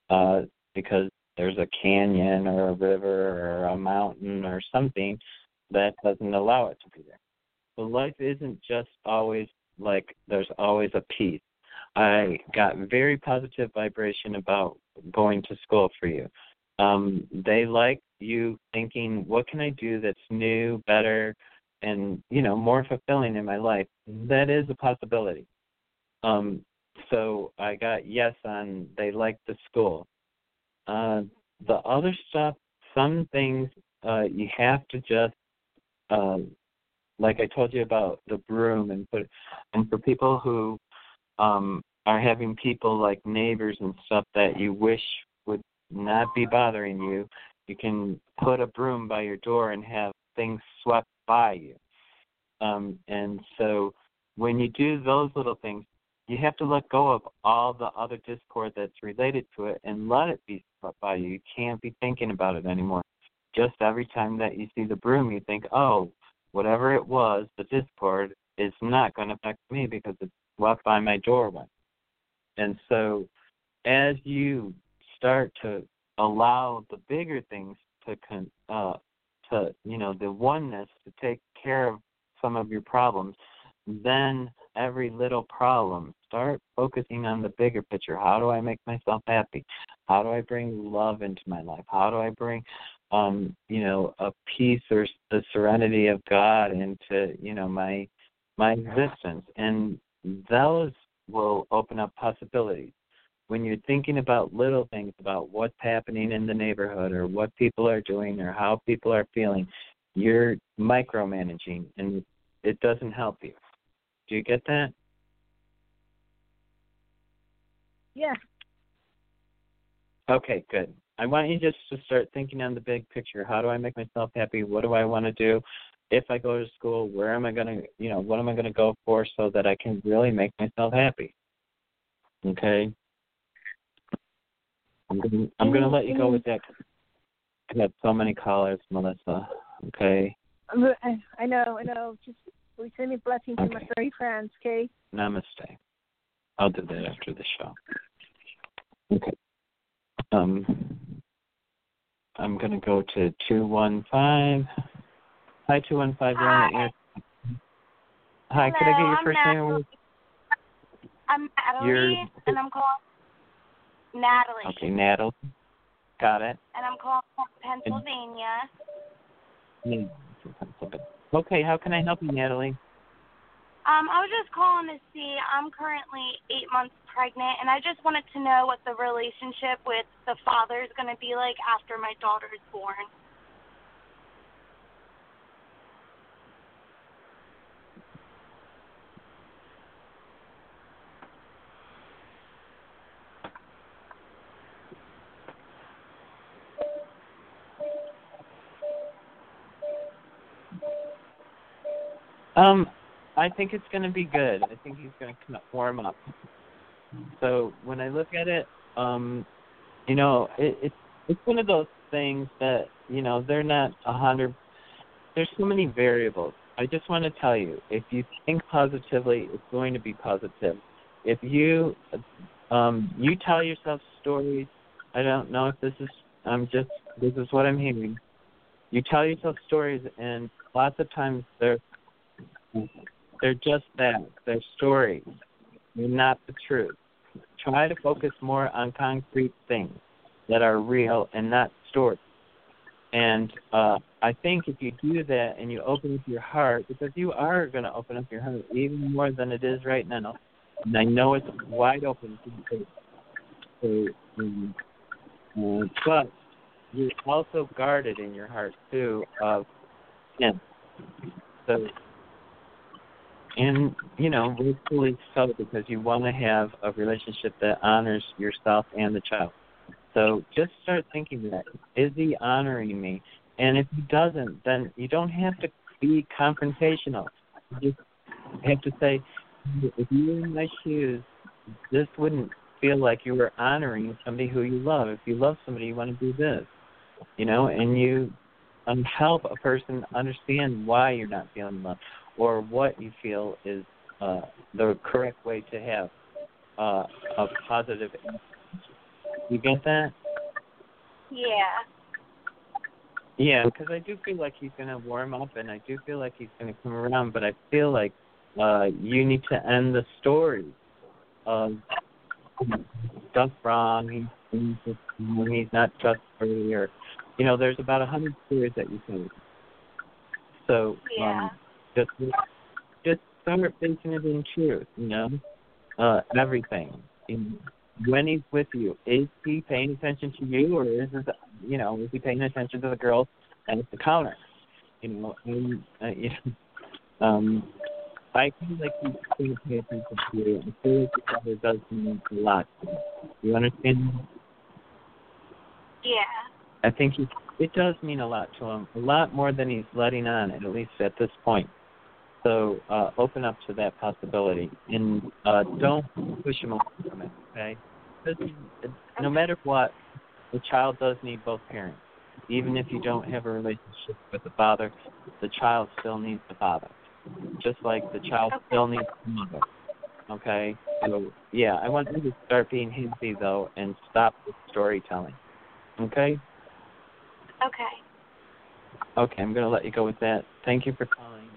uh, because there's a canyon or a river or a mountain or something that doesn't allow it to be there. So life isn't just always like there's always a piece. I got very positive vibration about going to school for you. Um, they like you thinking, what can I do that's new, better, and you know more fulfilling in my life. That is a possibility. Um, so I got yes on they like the school. Uh, the other stuff, some things uh, you have to just, uh, like I told you about the broom and put, and for people who um, are having people like neighbors and stuff that you wish not be bothering you, you can put a broom by your door and have things swept by you. Um, and so when you do those little things, you have to let go of all the other discord that's related to it and let it be swept by you. You can't be thinking about it anymore. Just every time that you see the broom, you think, oh, whatever it was, the discord is not going to affect me because it's swept by my doorway. And so, as you start to allow the bigger things to con, uh, to you know the oneness to take care of some of your problems, then every little problem start focusing on the bigger picture. How do I make myself happy? How do I bring love into my life? How do I bring um, you know, a peace or the serenity of God into, you know, my my existence. And those will open up possibilities. When you're thinking about little things about what's happening in the neighborhood or what people are doing or how people are feeling, you're micromanaging and it doesn't help you. Do you get that? Yeah. Okay, good. I want you just to start thinking on the big picture. How do I make myself happy? What do I want to do? If I go to school, where am I going to, you know, what am I going to go for so that I can really make myself happy? Okay. I'm going to, I'm going to let you go with that. I have so many callers, Melissa. Okay. I know, I know. Just we send a blessing to my three friends, okay? Namaste. I'll do that after the show. Okay. Um, I'm going to go to 215. Hi, 215. Hi. Hi, Hello, could I get your I'm first Natalie. name? I'm Natalie, You're- and I'm calling Natalie, Okay, Natalie. Got it. and I'm calling from Pennsylvania. Okay, how can I help you, Natalie? Um, I was just calling to see. I'm currently eight months pregnant, and I just wanted to know what the relationship with the father is going to be like after my daughter is born. Um, I think it's going to be good. I think he's going to warm up. So when I look at it, um, you know, it, it's it's one of those things that you know they're not a hundred. There's so many variables. I just want to tell you, if you think positively, it's going to be positive. If you um, you tell yourself stories, I don't know if this is. I'm just. This is what I'm hearing. You tell yourself stories, and lots of times they're they're just that. They're stories. They're not the truth. Try to focus more on concrete things that are real and not stories. And uh, I think if you do that and you open up your heart, because you are going to open up your heart even more than it is right now, and I know it's wide open to so, um, uh, but you're also guarded in your heart too of sin. So and you know rightfully so because you want to have a relationship that honors yourself and the child. So just start thinking that is he honoring me? And if he doesn't then you don't have to be confrontational. You just have to say if you were in my shoes this wouldn't feel like you were honoring somebody who you love. If you love somebody you want to do this you know? And you um, help a person understand why you're not feeling love or what you feel is uh, the correct way to have uh, a positive. You get that? Yeah. Yeah, because I do feel like he's going to warm up, and I do feel like he's going to come around. But I feel like uh, you need to end the story of stuff wrong. He's, he's, he's not trustworthy, or you know, there's about a hundred stories that you can. So Yeah. um, just just start facing it in truth, you know. Uh everything. And when he's with you, is he paying attention to you or is it you know, is he paying attention to the girls at the counter? You know, and uh, you know, um I feel like he's to pay attention to you. I feel like your father does mean a lot. You understand? Yeah. I think he, it does mean a lot to him, a lot more than he's letting on, at least at this point. So uh, open up to that possibility, and uh, don't push him away from it. Okay, no matter what, the child does need both parents. Even if you don't have a relationship with the father, the child still needs the father, just like the child Okay. still needs the mother. Okay, so yeah, I want you to start being happy though, and stop the storytelling. Okay. Okay. Okay, I'm going to let you go with that. Thank you for calling.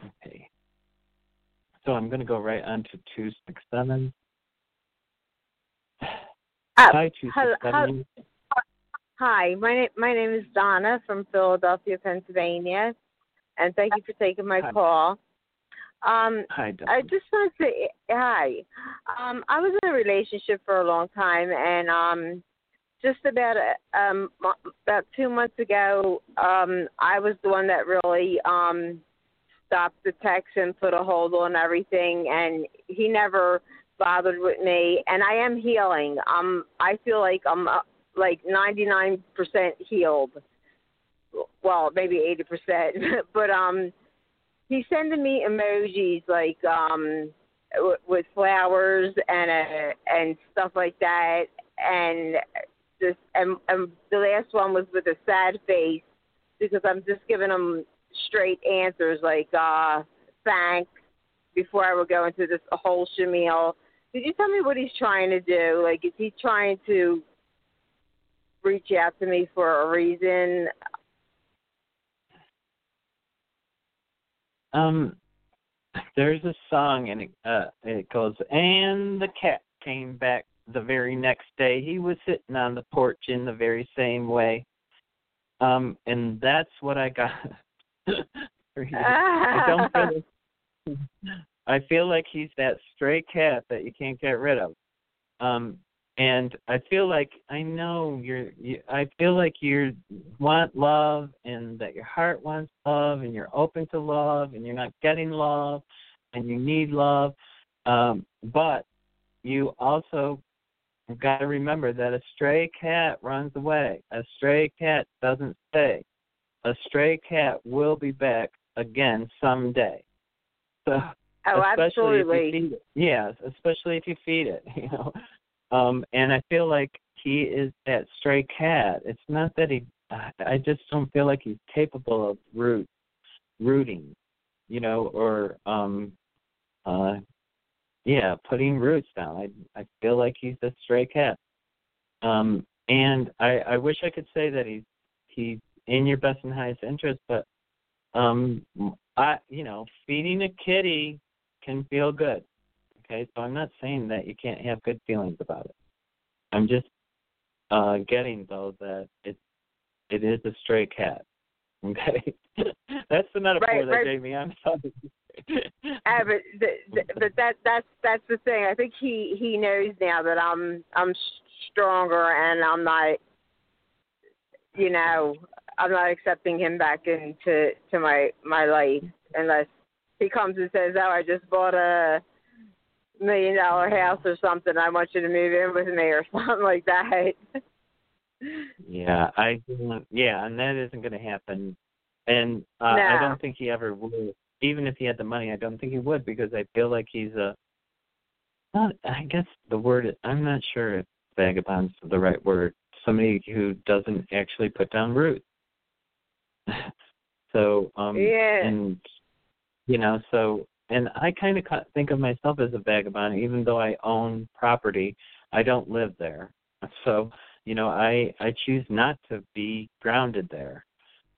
Okay. So I'm going to go right on to 267. Uh, Hi, hello- 267. Hi, my name my name is Donna from Philadelphia, Pennsylvania, and thank you for taking my Hi. call. Um, Hi, Doug. I just want to say hi. Um, I was in a relationship for a long time, and um, just about a, um about two months ago, um, I was the one that really um stopped the text and put a hold on everything, and he never bothered with me. And I am healing. Um, I feel like I'm uh, like 99% healed. Well, maybe 80%, but um he's sending me emojis like um w- with flowers and uh, and stuff like that and this and, and the last one was with a sad face because I'm just giving him straight answers like uh thanks before I would go into this whole shamil. Could you tell me what he's trying to do? Like is he trying to reach out to me for a reason? Um, there's a song, and it, uh, it goes, and the cat came back the very next day. He was sitting on the porch in the very same way. Um, and that's what I got. I don't feel like, I feel like he's that stray cat that you can't get rid of. Um, and I feel like I know you're. You, I feel like you want love, and that your heart wants love, and you're open to love, and you're not getting love, and you need love. Um, but you also got to remember that a stray cat runs away. A stray cat doesn't stay. A stray cat will be back again someday. So Oh, especially absolutely. if you feed it. Yes, especially if you feed it, you know. Um and I feel like he is that stray cat. It's not that he I I just don't feel like he's capable of root rooting, you know, or um uh yeah, putting roots down. I I feel like he's a stray cat. Um and I I wish I could say that he's he's in your best and highest interest, but um I you know, feeding a kitty can feel good. Okay, so I'm not saying that you can't have good feelings about it. I'm just uh getting though that it it is a stray cat. Okay, that's the metaphor Right, that right. Jamie. I'm sorry. Yeah, but th- th- but that that's that's the thing. I think he he knows now that I'm I'm stronger and I'm not, you know, I'm not accepting him back into to my my life unless he comes and says, "Oh, I just bought a million dollar house or something. I want you to move in with me or something like that." Yeah, I yeah, and that isn't going to happen. And uh, I don't think he ever would. Even if he had the money, I don't think he would because I feel like he's a. Not, I guess the word I'm not sure if vagabond's the right word. Somebody who doesn't actually put down roots. so um Yeah. and you know so and I kind of think of myself as a vagabond even though I own property. I don't live there. So you know i i choose not to be grounded there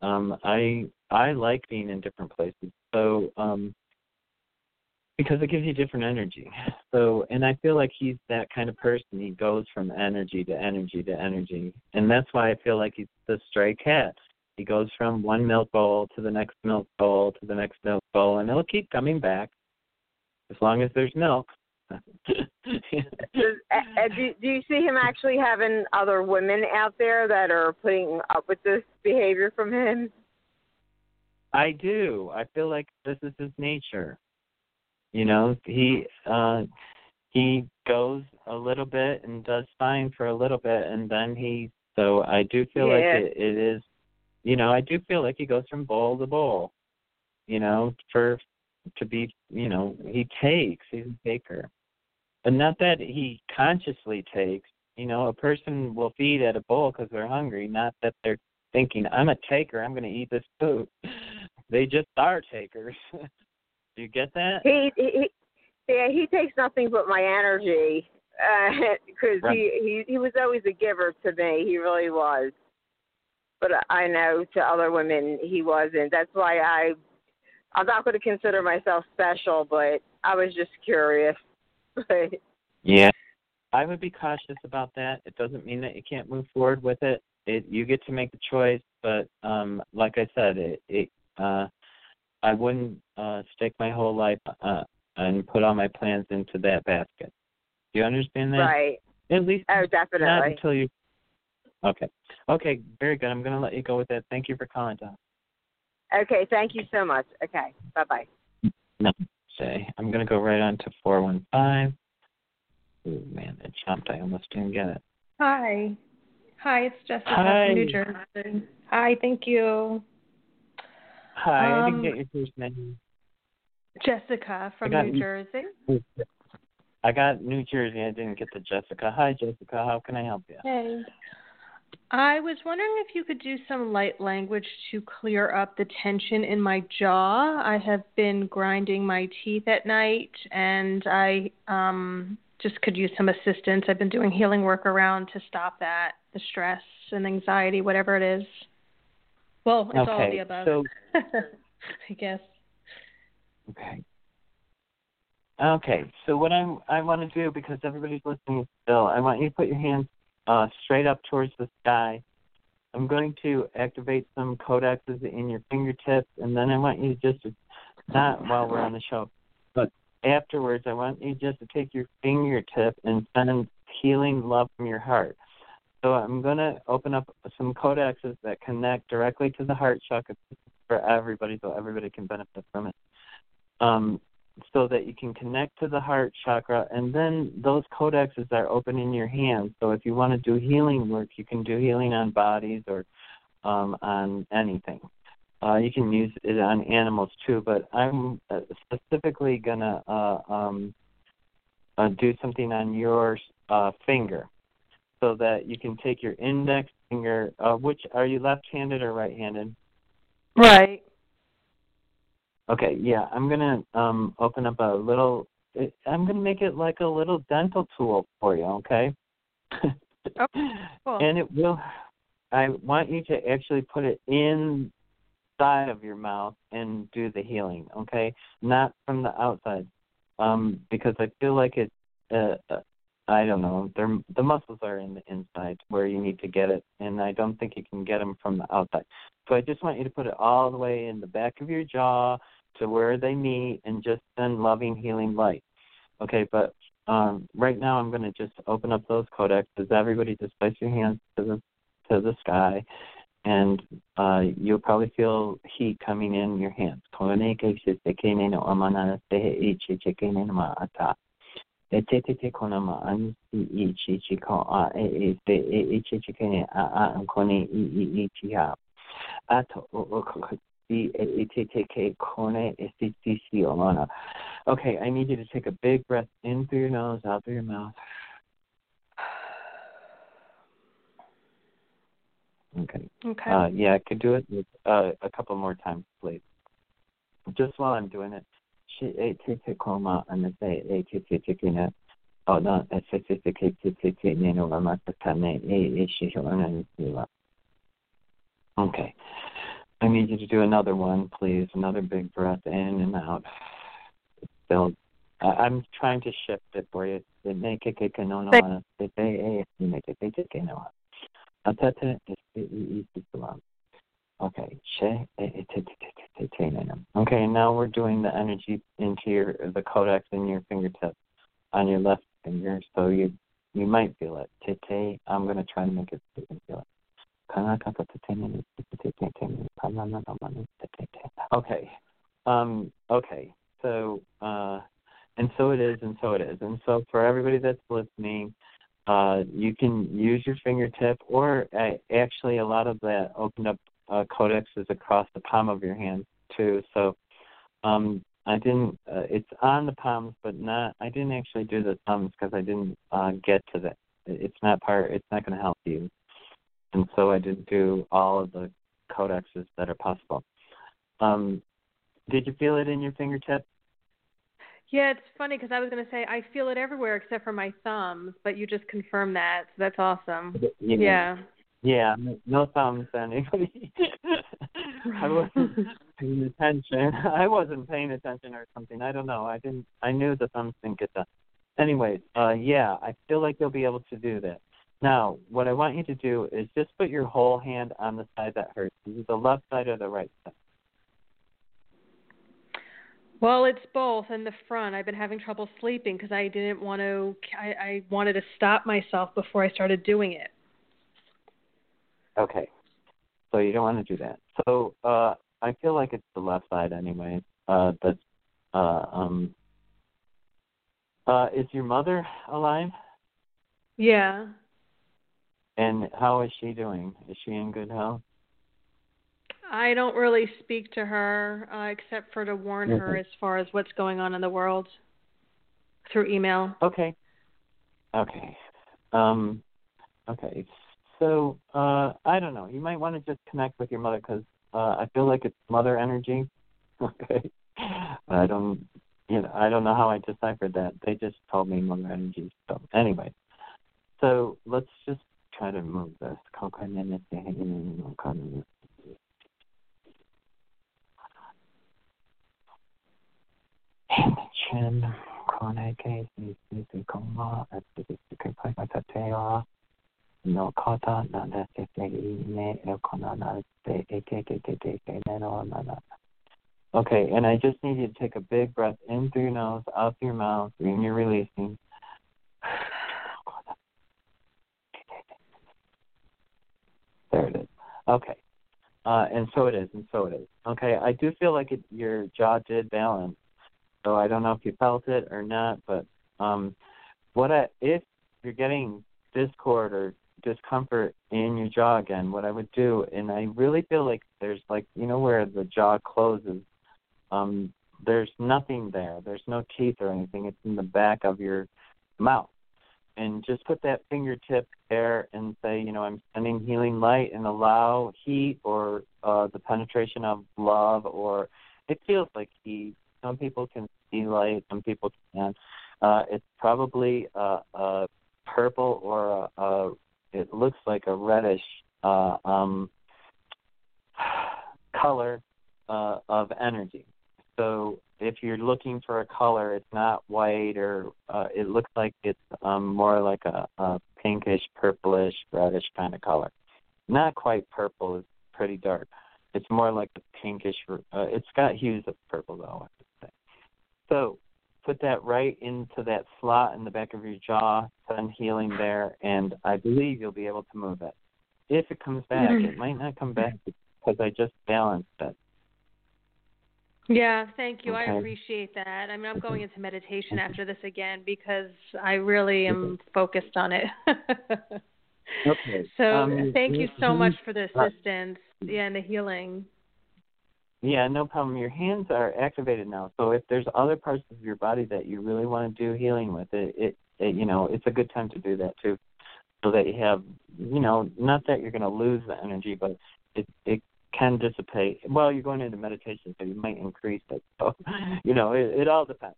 um i i like being in different places so um because it gives you different energy so and i feel like he's that kind of person he goes from energy to energy to energy and that's why i feel like he's the stray cat he goes from one milk bowl to the next milk bowl to the next milk bowl and he'll keep coming back as long as there's milk uh, uh, do, do you see him actually having other women out there that are putting up with this behavior from him? I do. I feel like this is his nature. You know, he uh he goes a little bit and does fine for a little bit and then he so I do feel like it, it is you know, I do feel like he goes from bowl to bowl. you know, for to be, you know, he takes. He's a taker, But not that he consciously takes. You know, a person will feed at a bowl because they're hungry, not that they're thinking, "I'm a taker. I'm going to eat this food." they just are takers. Do you get that? He, he, yeah, he takes nothing but my energy because uh, right. he, he he was always a giver to me. He really was. But I know to other women he wasn't. That's why I I'm not going to consider myself special, but I was just curious. yeah, I would be cautious about that. It doesn't mean that you can't move forward with it. It you get to make the choice, but um like I said, it it uh I wouldn't uh stake my whole life uh and put all my plans into that basket. Do you understand that? Right. At least oh, definitely. not until you. Okay. Okay. Very good. I'm going to let you go with that. Thank you for calling, Don. Okay. Thank you so much. Okay. Bye bye. No. Say. I'm going to go right on to four one five. Oh man, it jumped. I almost didn't get it. Hi. Hi, it's Jessica Hi. from New Jersey. Hi, thank you. Hi, um, I didn't get your first name. Jessica from New Jersey. I got New Jersey. I didn't get the Jessica. Hi, Jessica. How can I help you? Hey. I was wondering if you could do some light language to clear up the tension in my jaw. I have been grinding my teeth at night, and I um, just could use some assistance. I've been doing healing work around to stop that, the stress and anxiety, whatever it is. Well, it's okay. all the above. So, I guess. Okay. Okay, so what I I want to do because everybody's listening still, I want you to put your hands uh, straight up towards the sky. I'm going to activate some codexes in your fingertips, and then I want you just to not while we're on the show, but afterwards, I want you just to take your fingertip and send healing love from your heart. So I'm going to open up some codexes that connect directly to the heart chakra for everybody, so everybody can benefit from it um, so that you can connect to the heart chakra. And then those codexes are open in your hands. So if you want to do healing work, you can do healing on bodies or um, on anything. Uh, you can use it on animals too, but I'm uh, specifically gonna uh, um, uh, do something on your uh, finger, so that you can take your index finger. Uh, which are you left-handed or right-handed? Right. Okay, yeah, I'm gonna um open up a little. I'm gonna make it like a little dental tool for you, okay? oh, cool. And it will. I want you to actually put it inside of your mouth and do the healing, okay? Not from the outside, um, because I feel like it. Uh, uh, I don't know. They're, the muscles are in the inside where you need to get it, and I don't think you can get them from the outside. So I just want you to put it all the way in the back of your jaw to where they meet and just send loving, healing light. Okay, but um, right now I'm going to just open up those codexes. Everybody just place your hands to the to the sky, and uh, you'll probably feel heat coming in your hands. Okay, I need you to take a big breath in through your nose, out through your mouth. Okay. Okay. Uh, yeah, I could do it with, uh, a couple more times, please. Just while I'm doing it, she ate coma and the say ate take take. Oh no, it she Okay. I need you to do another one, please. Another big breath in and out. Still, I'm trying to shift it for you. Make it que no no make it que no. Atete Okay. Okay, now we're doing the energy into your the codex in your fingertip on your left finger, so you you might feel it. Tete, I'm gonna try to make it so you can feel it. Okay. Um, okay. So, uh, and so it is, and so it is. And so for everybody that's listening, uh, you can use your fingertip, or uh, actually a lot of that opened up uh, codexes across the palm of your hand too. So Um, I didn't. Uh, it's on the palms, but not. I didn't actually do the thumbs because I didn't uh, get to that. It's not part. It's not going to help you, and so I didn't do all of the codexes that are possible. Um, did you feel it in your fingertip? Yeah, it's funny because I was going to say I feel it everywhere except for my thumbs, but you just confirmed that. So that's awesome. Yeah. Yeah. Yeah, no thumbs anybody. I wasn't paying attention. I wasn't paying attention or something. I don't know. I didn't. I knew the thumbs didn't get done. Anyways, uh, yeah, I feel like you'll be able to do that. Now, what I want you to do is just put your whole hand on the side that hurts. Is it the left side or the right side? Well, it's both in the front. I've been having trouble sleeping because I didn't want to. I, I wanted to stop myself before I started doing it. Okay. So you don't want to do that. So uh, I feel like it's the left side anyway. Uh, that's uh, um. Uh, is your mother alive? Yeah. And how is she doing? Is she in good health? I don't really speak to her uh, except for to warn her Mhm. as far as what's going on in the world through email. Okay. Okay. Um. Okay. So uh, I don't know. You might want to just connect with your mother because uh, I feel like it's mother energy. Okay. I don't. You know. I don't know how I deciphered that. They just told me mother energy. So anyway. So let's just try to move this. Si no kata na na se se ne e kona na e ke ke ke ke ke ne no na na. Okay, and I just need you to take a big breath in through your nose, out through your mouth, and you're releasing. There it is. Okay. Uh, and so it is, and so it is. Okay, I do feel like it, your jaw did balance. So I don't know if you felt it or not, but um, what I, if you're getting discord or discomfort in your jaw again, what I would do, and I really feel like there's like you know where the jaw closes, um, there's nothing there. There's no teeth or anything. It's in the back of your mouth. And just put that fingertip there and say, you know, I'm sending healing light and allow heat or uh, the penetration of love or it feels like heat. Some people can see light, some people can't. Uh, it's probably a, a purple or a, a it looks like a reddish uh, um, color uh, of energy. So if you're looking for a color, it's not white or uh, it looks like it's um, more like a, a pinkish, purplish, reddish kind of color. Not quite purple; it's pretty dark. It's more like a pinkish. Uh, it's got hues of purple though. I would say. So put that right into that slot in the back of your jaw, send healing there, and I believe you'll be able to move it. If it comes back, mm-hmm. it might not come back because I just balanced it. Yeah, thank you. I appreciate that. I mean, I'm going mm-hmm. into meditation after this again because I really am mm-hmm. focused on it. Okay. so Um, thank you so much for the assistance, yeah, and the healing. Yeah, no problem. Your hands are activated now. So if there's other parts of your body that you really want to do healing with, it, it, it you know, it's a good time to do that too, so that you have, you know, not that you're going to lose the energy, but it it can dissipate. Well, you're going into meditation, so you might increase it. So, you know, it, it all depends.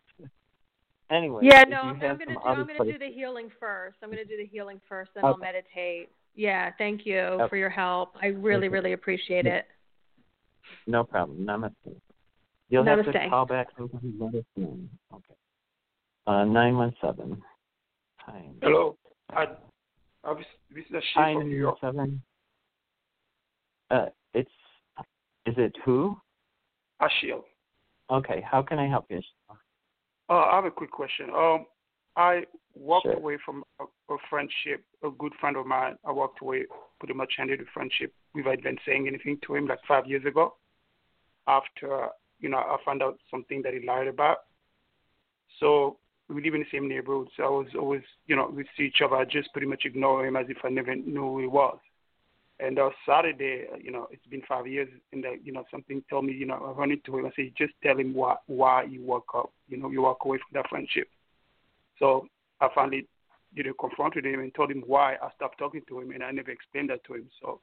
Anyway, Yeah, no, I'm, I'm gonna do I'm gonna do the healing first. I'm gonna do the healing first, then I'll meditate. Yeah, thank you Okay. for your help. I really, Okay. really appreciate it. No problem. Namaste. You'll have to call back sometime and let us know. Okay. Uh, 917. Hi. Hello. I, uh, this, this is a Hi, from New York. 917. Uh, it's, is it who? Ashiel. Okay, how can I help you? Uh, I have a quick question. Um, I walked Sure. away from a, a friendship, a good friend of mine. I walked away, pretty much ended the friendship without even saying anything to him, like five years ago. After you know, I found out something that he lied about. So we live in the same neighborhood. So I was always, you know, we see each other. I just pretty much ignore him as if I never knew who he was. And on Saturday, you know, it's been five years, and uh, you know, something told me, you know, I running to him. I said, just tell him why why you walk up, you know, you walk away from that friendship. So I finally, you know, confronted him and told him why I stopped talking to him, and I never explained that to him. So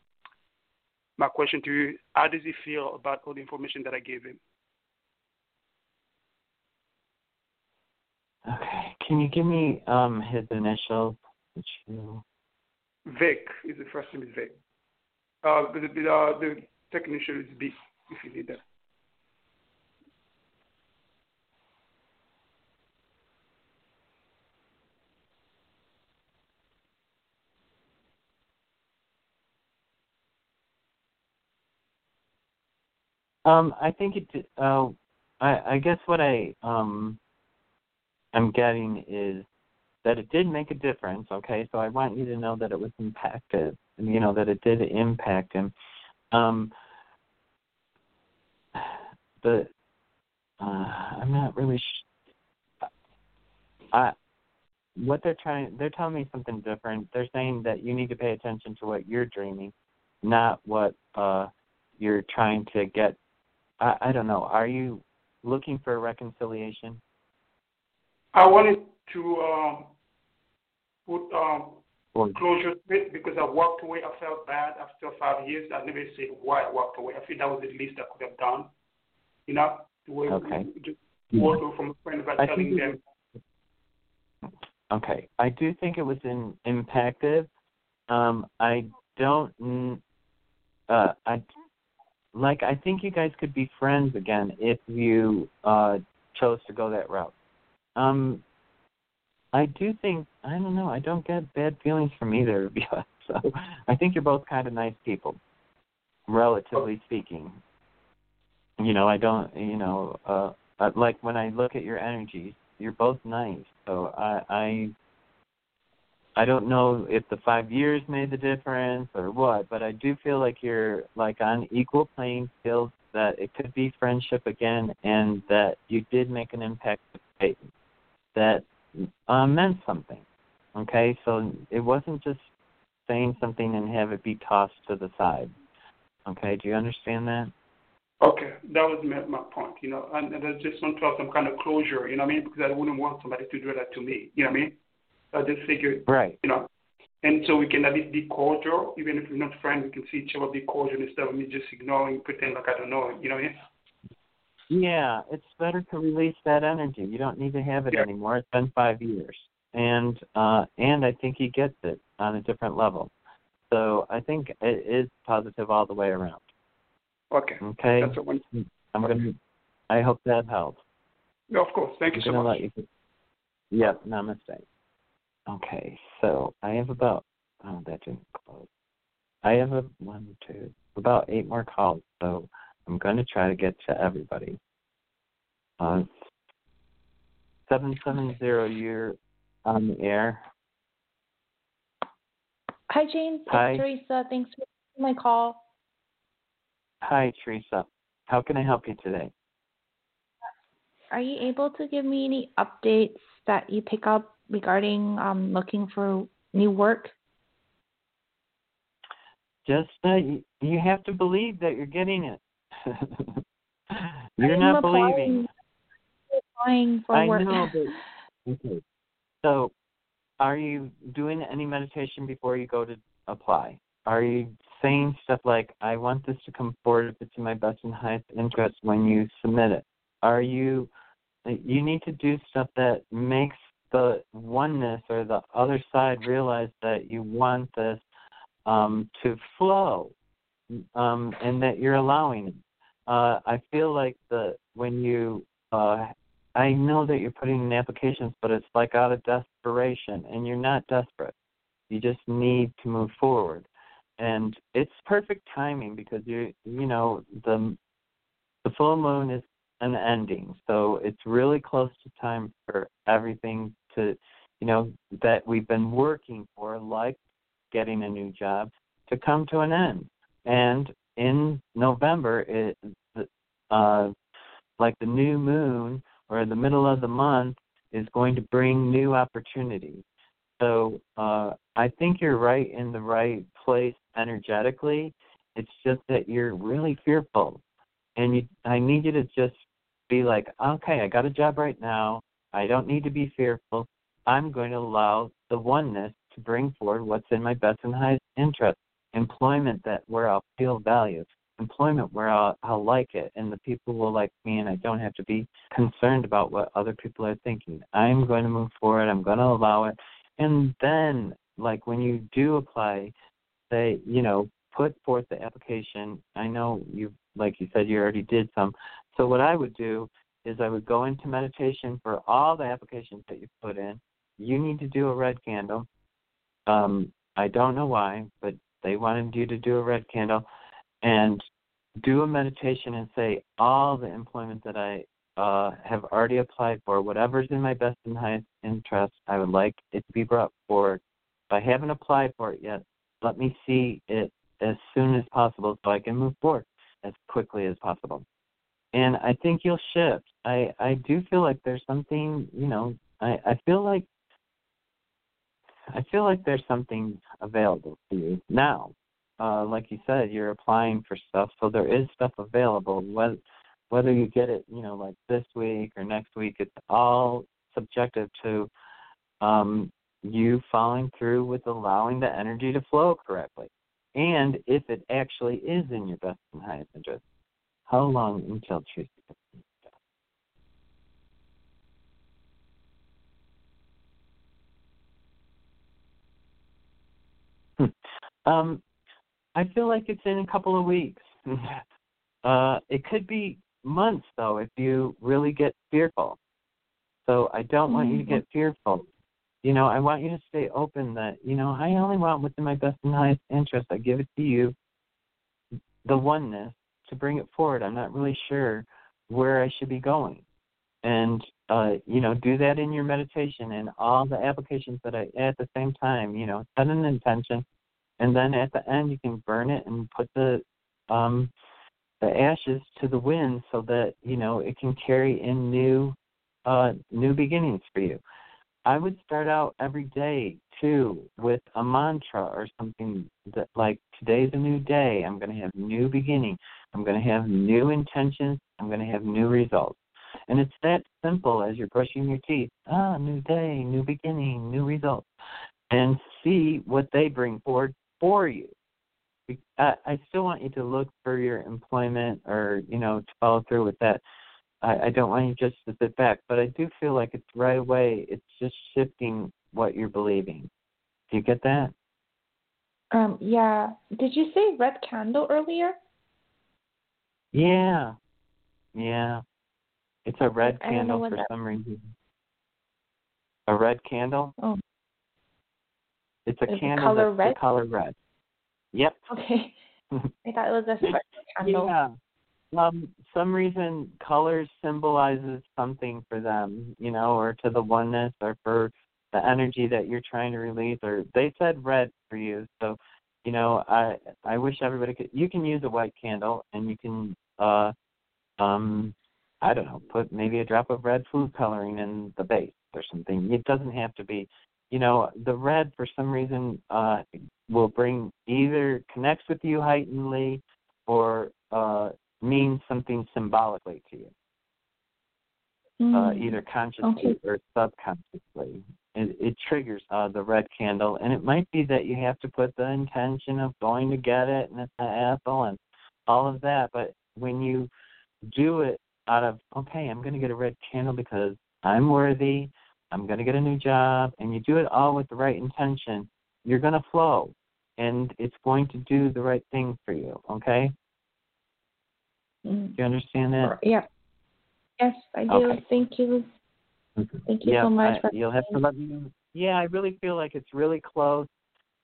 my question to you: How does he feel about all the information that I gave him? Okay. Can you give me um his initials? Vic is the first name is Vic. Uh, the, the, uh, the technician is B, if you need that. Um, I think it. Uh, I I guess what I um, I'm getting is that it did make a difference. Okay, so I want you to know that it was impacted. You know that it did impact him. Um, but uh, I'm not really. Sh- I what they're trying they're telling me something different. They're saying that you need to pay attention to what you're dreaming, not what uh you're trying to get I, I don't know. Are you looking for a reconciliation? I wanted to um, put um, closure to it because I walked away. I felt bad after five years. I never said why I walked away. I think that was the least I could have done. You know, the way okay. just walk away from a friend by telling them. Okay, I do think it was in, impacted. Um, I don't. Uh, I like I think you guys could be friends again if you uh chose to go that route. Um I do think I don't know, I don't get bad feelings from either of you. So I think you're both kind of nice people, relatively speaking. You know, I don't you know, uh like when I look at your energies, you're both nice. So I I I don't know if the five years made the difference or what, but I do feel like you're like on equal playing field. That it could be friendship again, and that you did make an impact. That uh, meant something. Okay, so it wasn't just saying something and have it be tossed to the side. Okay, do you understand that? Okay, that was my, my point, you know, and, and I just want to have some kind of closure, you know what I mean? Because I wouldn't want somebody to do that to me, you know what I mean? I just figured, right. you know, and so we can at least be cordial, even if we're not friends, we can see each other be cordial instead of me just ignoring, pretend like I don't know him, you know what I mean? Yeah, it's better to release that energy. You don't need to have it yeah. anymore. It's been five years, and uh, and I think he gets it on a different level. So I think it is positive all the way around. Okay. Okay. That's what I'm gonna. I hope that helps. Yeah, of course. Thank you I'm so much. Let you, yep. Namaste. Okay, so I have about oh that didn't close. I have a one, two, about eight more calls, so I'm going to try to get to everybody. Uh, seven seven zero, you're on the air. Hi, James. Hi. Teresa. Thanks for my call. Hi, Teresa. How can I help you today? Are you able to give me any updates that you pick up regarding um, looking for new work? Just uh, you, you have to believe that you're getting it. you're I'm not applying, believing. Applying for I work. know, but okay. So, are you doing any meditation before you go to apply? Are you saying stuff like, "I want this to come forward if it's in my best and highest interest" when you submit it? Are you? You need to do stuff that makes the oneness or the other side realize that you want this um, to flow, um, and that you're allowing it. Uh, I feel like the when you uh, I know that you're putting in applications, but it's like out of desperation, and you're not desperate. You just need to move forward, and it's perfect timing because you you know the the full moon is an ending, so it's really close to time for everything to you know that we've been working for, like getting a new job, to come to an end. And in November, it uh, like the new moon or the middle of the month is going to bring new opportunities. So uh, I think you're right in the right place energetically. It's just that you're really fearful, and you. I need you to just be like, okay, I got a job right now. I don't need to be fearful. I'm going to allow the oneness to bring forward what's in my best and highest interest. Employment that where I'll feel valued. Employment where I'll, I'll like it and the people will like me and I don't have to be concerned about what other people are thinking. I'm going to move forward. I'm going to allow it. And then, like when you do apply, say, you know, put forth the application. I know you, like you said, you already did some. So what I would do is I would go into meditation for all the applications that you put in. You need to do a red candle. Um, I don't know why, but they wanted you to do a red candle and do a meditation and say all the employment that I uh, have already applied for, whatever's in my best and highest interest, I would like it to be brought forward. If I haven't applied for it yet, let me see it as soon as possible so I can move forward as quickly as possible and I think you'll shift. I I do feel like there's something, you know, I I feel like I feel like there's something available to you now. Uh, like you said, you're applying for stuff, so there is stuff available. Whether whether you get it, you know, like this week or next week, it's all subjective to um, you following through with allowing the energy to flow correctly, and if it actually is in your best and highest interest. How long until hmm. Um, I feel like it's in a couple of weeks. uh, it could be months though if you really get fearful. So I don't want you to mm-hmm. get fearful. You know, I want you to stay open that, you know, I only want what's in my best and highest interest. I give it to you, the oneness, to bring it forward. I'm not really sure where I should be going. And uh, you know, do that in your meditation and all the applications that I at the same time, you know, set an intention and then at the end you can burn it and put the um the ashes to the wind so that, you know, it can carry in new uh new beginnings for you. I would start out every day too with a mantra or something that like today's a new day. I'm going to have new beginning. I'm going to have new intentions. I'm going to have new results. And it's that simple as you're brushing your teeth. Ah, new day, new beginning, new results. And see what they bring forward for you. I, I still want you to look for your employment or, you know, to follow through with that. I, I don't want you just to sit back, but I do feel like it's right away. It's just shifting what you're believing. Do you get that? Um, yeah. Did you say red candle earlier? Yeah. Yeah. It's a red candle for that... some reason. A red candle? Oh. It's a Is candle color that's red? the color red. Yep. Okay. I thought it was a candle. Yeah. Um, some reason colors symbolizes something for them, you know, or to the oneness or for the energy that you're trying to release or they said red for you. So, you know, I I wish everybody could you can use a white candle and you can uh um I don't know, put maybe a drop of red food coloring in the base or something. It doesn't have to be you know, the red for some reason uh will bring either connects with you heightenedly or uh means something symbolically to you. Mm. Uh, either consciously okay. or subconsciously. It, it triggers uh, the red candle, and it might be that you have to put the intention of going to get it, and it's an apple, and all of that. But when you do it out of okay, I'm going to get a red candle because I'm worthy, I'm going to get a new job, and you do it all with the right intention, you're going to flow, and it's going to do the right thing for you. Okay. Mm. Do you understand that? Yeah. Yes, I do. Okay. Thank you. Thank you yeah, so much. I, you'll have to let me know. Yeah, I really feel like it's really close.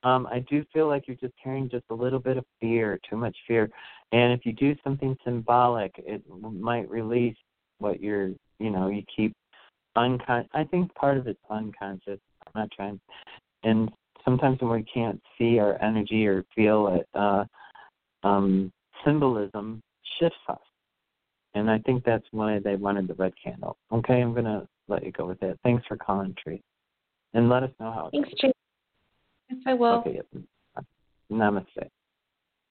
Um, I do feel like you're just carrying just a little bit of fear, too much fear. And if you do something symbolic, it might release what you're, you know, you keep unconscious. I think part of it's unconscious. I'm not trying. And sometimes when we can't see our energy or feel it, uh, um, symbolism shifts us. And I think that's why they wanted the red candle. Okay, I'm going to let you go with that. Thanks for calling, Tree. And let us know how it Thanks, goes. Tree. Yes, I will. Okay, Namaste.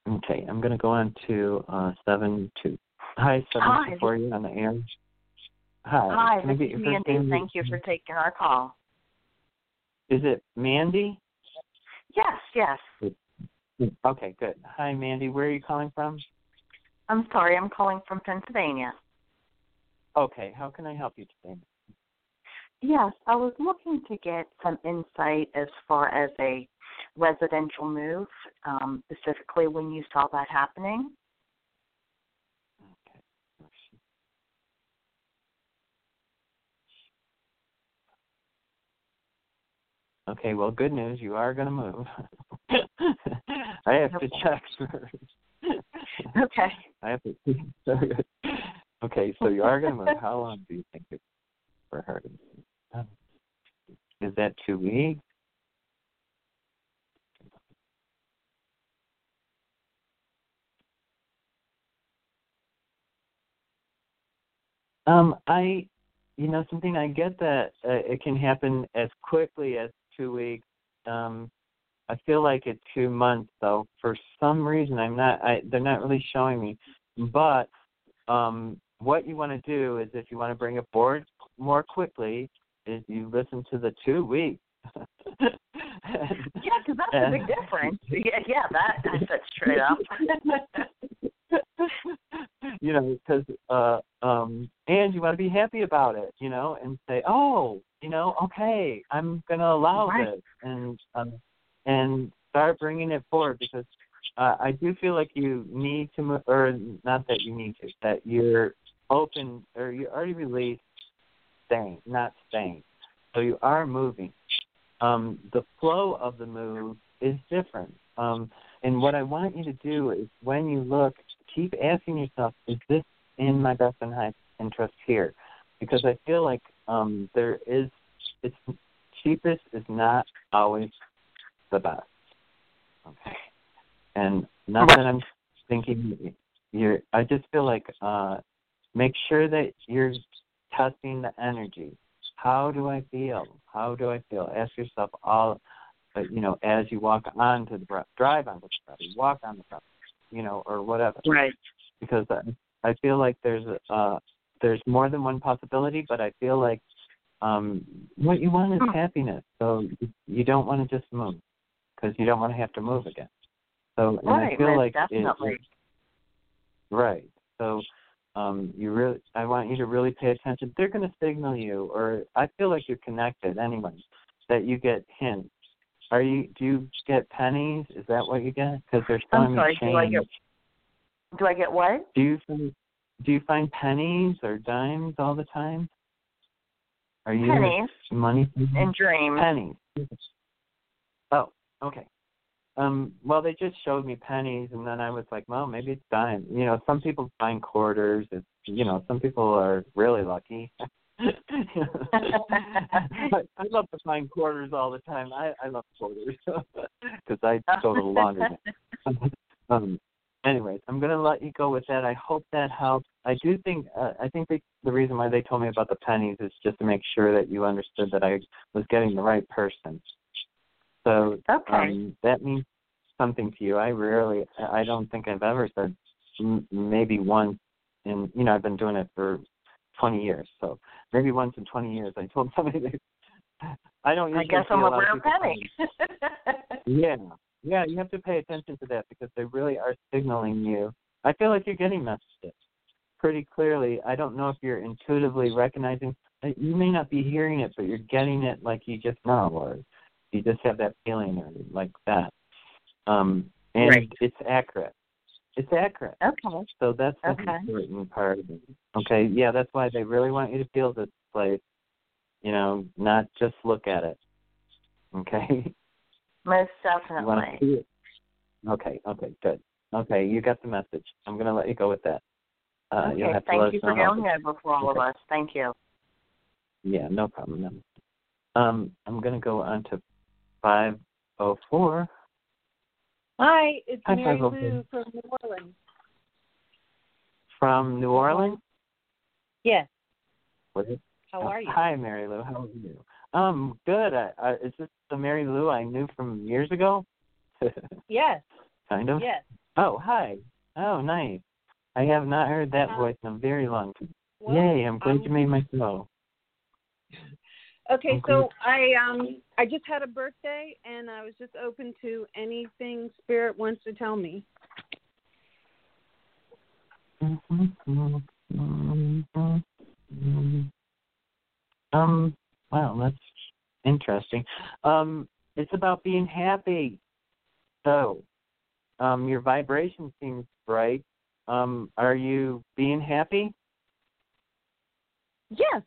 Okay, I'm going to go on to uh, seven two. Hi, seven Hi. two four. You on the air? Hi. Hi, Can this is Mandy. name? Thank you for taking our call. Is it Mandy? Yes, yes. Okay, good. Hi, Mandy. Where are you calling from? I'm sorry, I'm calling from Pennsylvania. Okay, how can I help you today? Yes, I was looking to get some insight as far as a residential move, um, specifically when you saw that happening. Okay, well, good news. You are going to move. I have to check first. Okay. I have to. okay, so you are going to move. How long do you think it's for her? to- Is that two weeks? Um, I, you know, something I get that uh, it can happen as quickly as two weeks. Um, I feel like it's two months though. For some reason, I'm not. I they're not really showing me. But um, what you want to do is, if you want to bring it forward more quickly, is you listen to the two weeks. Yeah, because that's a big difference. Yeah, yeah, that I said straight up. you know, because uh, um, and you want to be happy about it, you know, and say, oh, you know, okay, I'm gonna allow Right. this, and um, and start bringing it forward because uh, I do feel like you need to, mo- or not that you need to, that you're open or you already released staying, not staying, so you are moving. Um, the flow of the move is different. Um, and what I want you to do is when you look, keep asking yourself, is this in my best and highest interest here? Because I feel like um, there is, it's cheapest is not always the best. Okay. And not that I'm thinking you're, I just feel like uh, make sure that you're testing the energy. How do I feel? How do I feel? Ask yourself all, uh, you know, as you walk onto the drive onto the property, walk on the property, you know, or whatever. Right. Because I, I feel like there's uh there's more than one possibility, but I feel like um what you want is happiness. So you, you don't want to just move because you don't want to have to move again. So and right, I feel like it- Right. So um you really I want you to really pay attention. They're going to signal you or I feel like you're connected anyway that you get hints. Are you do you get pennies? Is that what you get? Cuz they're I'm sorry, me do I get do I get what? Do you do you find pennies or dimes all the time? Are you Pennies money and dreams. pennies? Oh, okay. Um, well, they just showed me pennies, and then I was like, well, maybe it's dime. You know, some people find quarters. It's, you know, some people are really lucky. I, I love to find quarters all the time. I, I love quarters because I go to the laundry. um, anyways, I'm gonna let you go with that. I hope that helps. I do think uh, I think they, the reason why they told me about the pennies is just to make sure that you understood that I was getting the right person. So Okay. um, that means something to you. I rarely, I don't think I've ever said m- maybe once in, you know, I've been doing it for 20 years. So maybe once in 20 years I told somebody that I don't I guess I'm a a lot of rare penny. yeah, yeah, you have to pay attention to that because they really are signaling you. I feel like you're getting messages pretty clearly. I don't know if you're intuitively recognizing. uh, You may not be hearing it, but you're getting it like you just know, or you just have that feeling, or like that. Um, and Right. it's accurate. It's accurate. Okay. So that's the Okay. important part of it. Okay, yeah, that's why they really want you to feel this place. You know, not just look at it. Okay. Most You want to definitely. Okay, okay, good. Okay, you got the message. I'm going to let you go with that. Uh, you'll okay, have to thank us you for how going it- over for all of us. Thank you. Yeah, no problem. No. Um, I'm going to go on to 504. Hi, it's Hi, Mary Lou from New Orleans. From New Orleans? Yes. Was it? How are you? Hi, Mary Lou. How are you? Um, good. I, I, is this the Mary Lou I knew from years ago? Yes. kind of. Yes. Oh, hi. Oh, nice. I have not heard that voice in a very long time. Well, Yay! I'm glad um, you made my show. Okay, Okay. so I um I just had a birthday and I was just open to anything spirit wants to tell me. Um. Wow, that's interesting. Um, it's about being happy. So, um, your vibration seems bright. Um, are you being happy? Yes.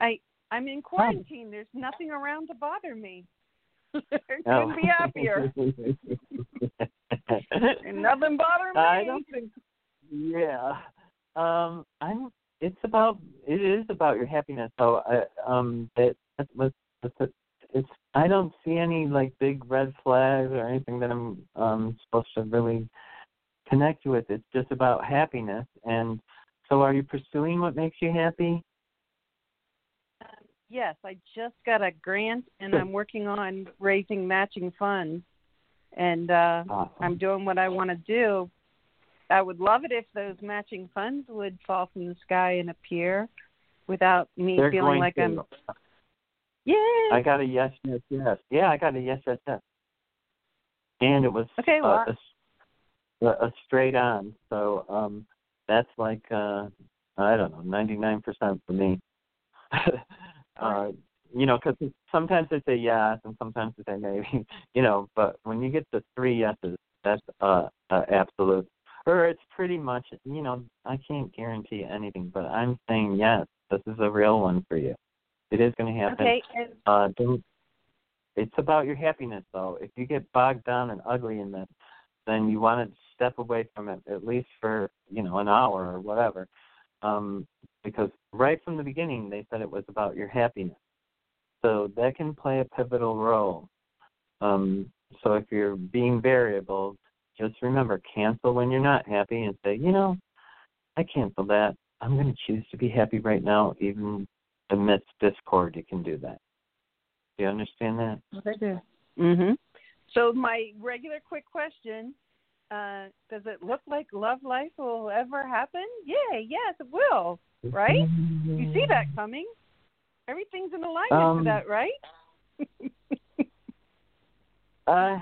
I I'm in quarantine. There's nothing around to bother me. Couldn't Oh. be happier. And nothing bother me. I don't think. Yeah. Um. I'm. It's about. It is about your happiness. So. I, um. That. That was. That's. It's. I don't see any like big red flags or anything that I'm um supposed to really connect with. It's just about happiness. And so, are you pursuing what makes you happy? Yes, I just got a grant and I'm working on raising matching funds and uh Awesome. I'm doing what I want to do. I would love it if those matching funds would fall from the sky and appear without me They're feeling like to. I'm Yay! I got a yes, yes, yes. Yeah, I got a yes, yes, yes. And it was Okay, well, uh, a, a straight on. So um that's like uh I don't know, ninety nine percent for me. uh you know, because sometimes they say yes and sometimes they say maybe, you know. But when you get the three yeses, that's uh, uh absolute. Or it's pretty much, you know, I can't guarantee anything, but I'm saying yes. This is a real one for you. It is going to happen. Okay, and Uh, don't. It's about your happiness, though. If you get bogged down and ugly in this, then you want to step away from it at least for you know an hour or whatever. Um, because right from the beginning they said it was about your happiness, so that can play a pivotal role. Um, so if you're being variable, just remember cancel when you're not happy and say, you know, I cancel that. I'm going to choose to be happy right now, even amidst discord. You can do that. Do you understand that? I do. Mhm. So my regular quick question, uh, does it look like love life will ever happen? Yeah, yes, it will. Right? You see that coming. Everything's in alignment Um, for that, right? Uh,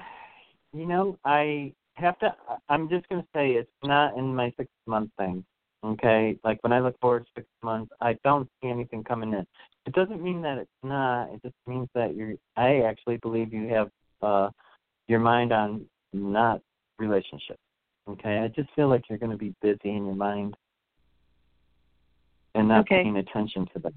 you know, I have to. I'm just going to say it's not in my six month thing. Okay, like when I look forward to six months, I don't see anything coming in. It doesn't mean that it's not. It just means that you're. I actually believe you have uh your mind on not relationships. Okay, I just feel like you're going to be busy in your mind and not Okay. paying attention to them.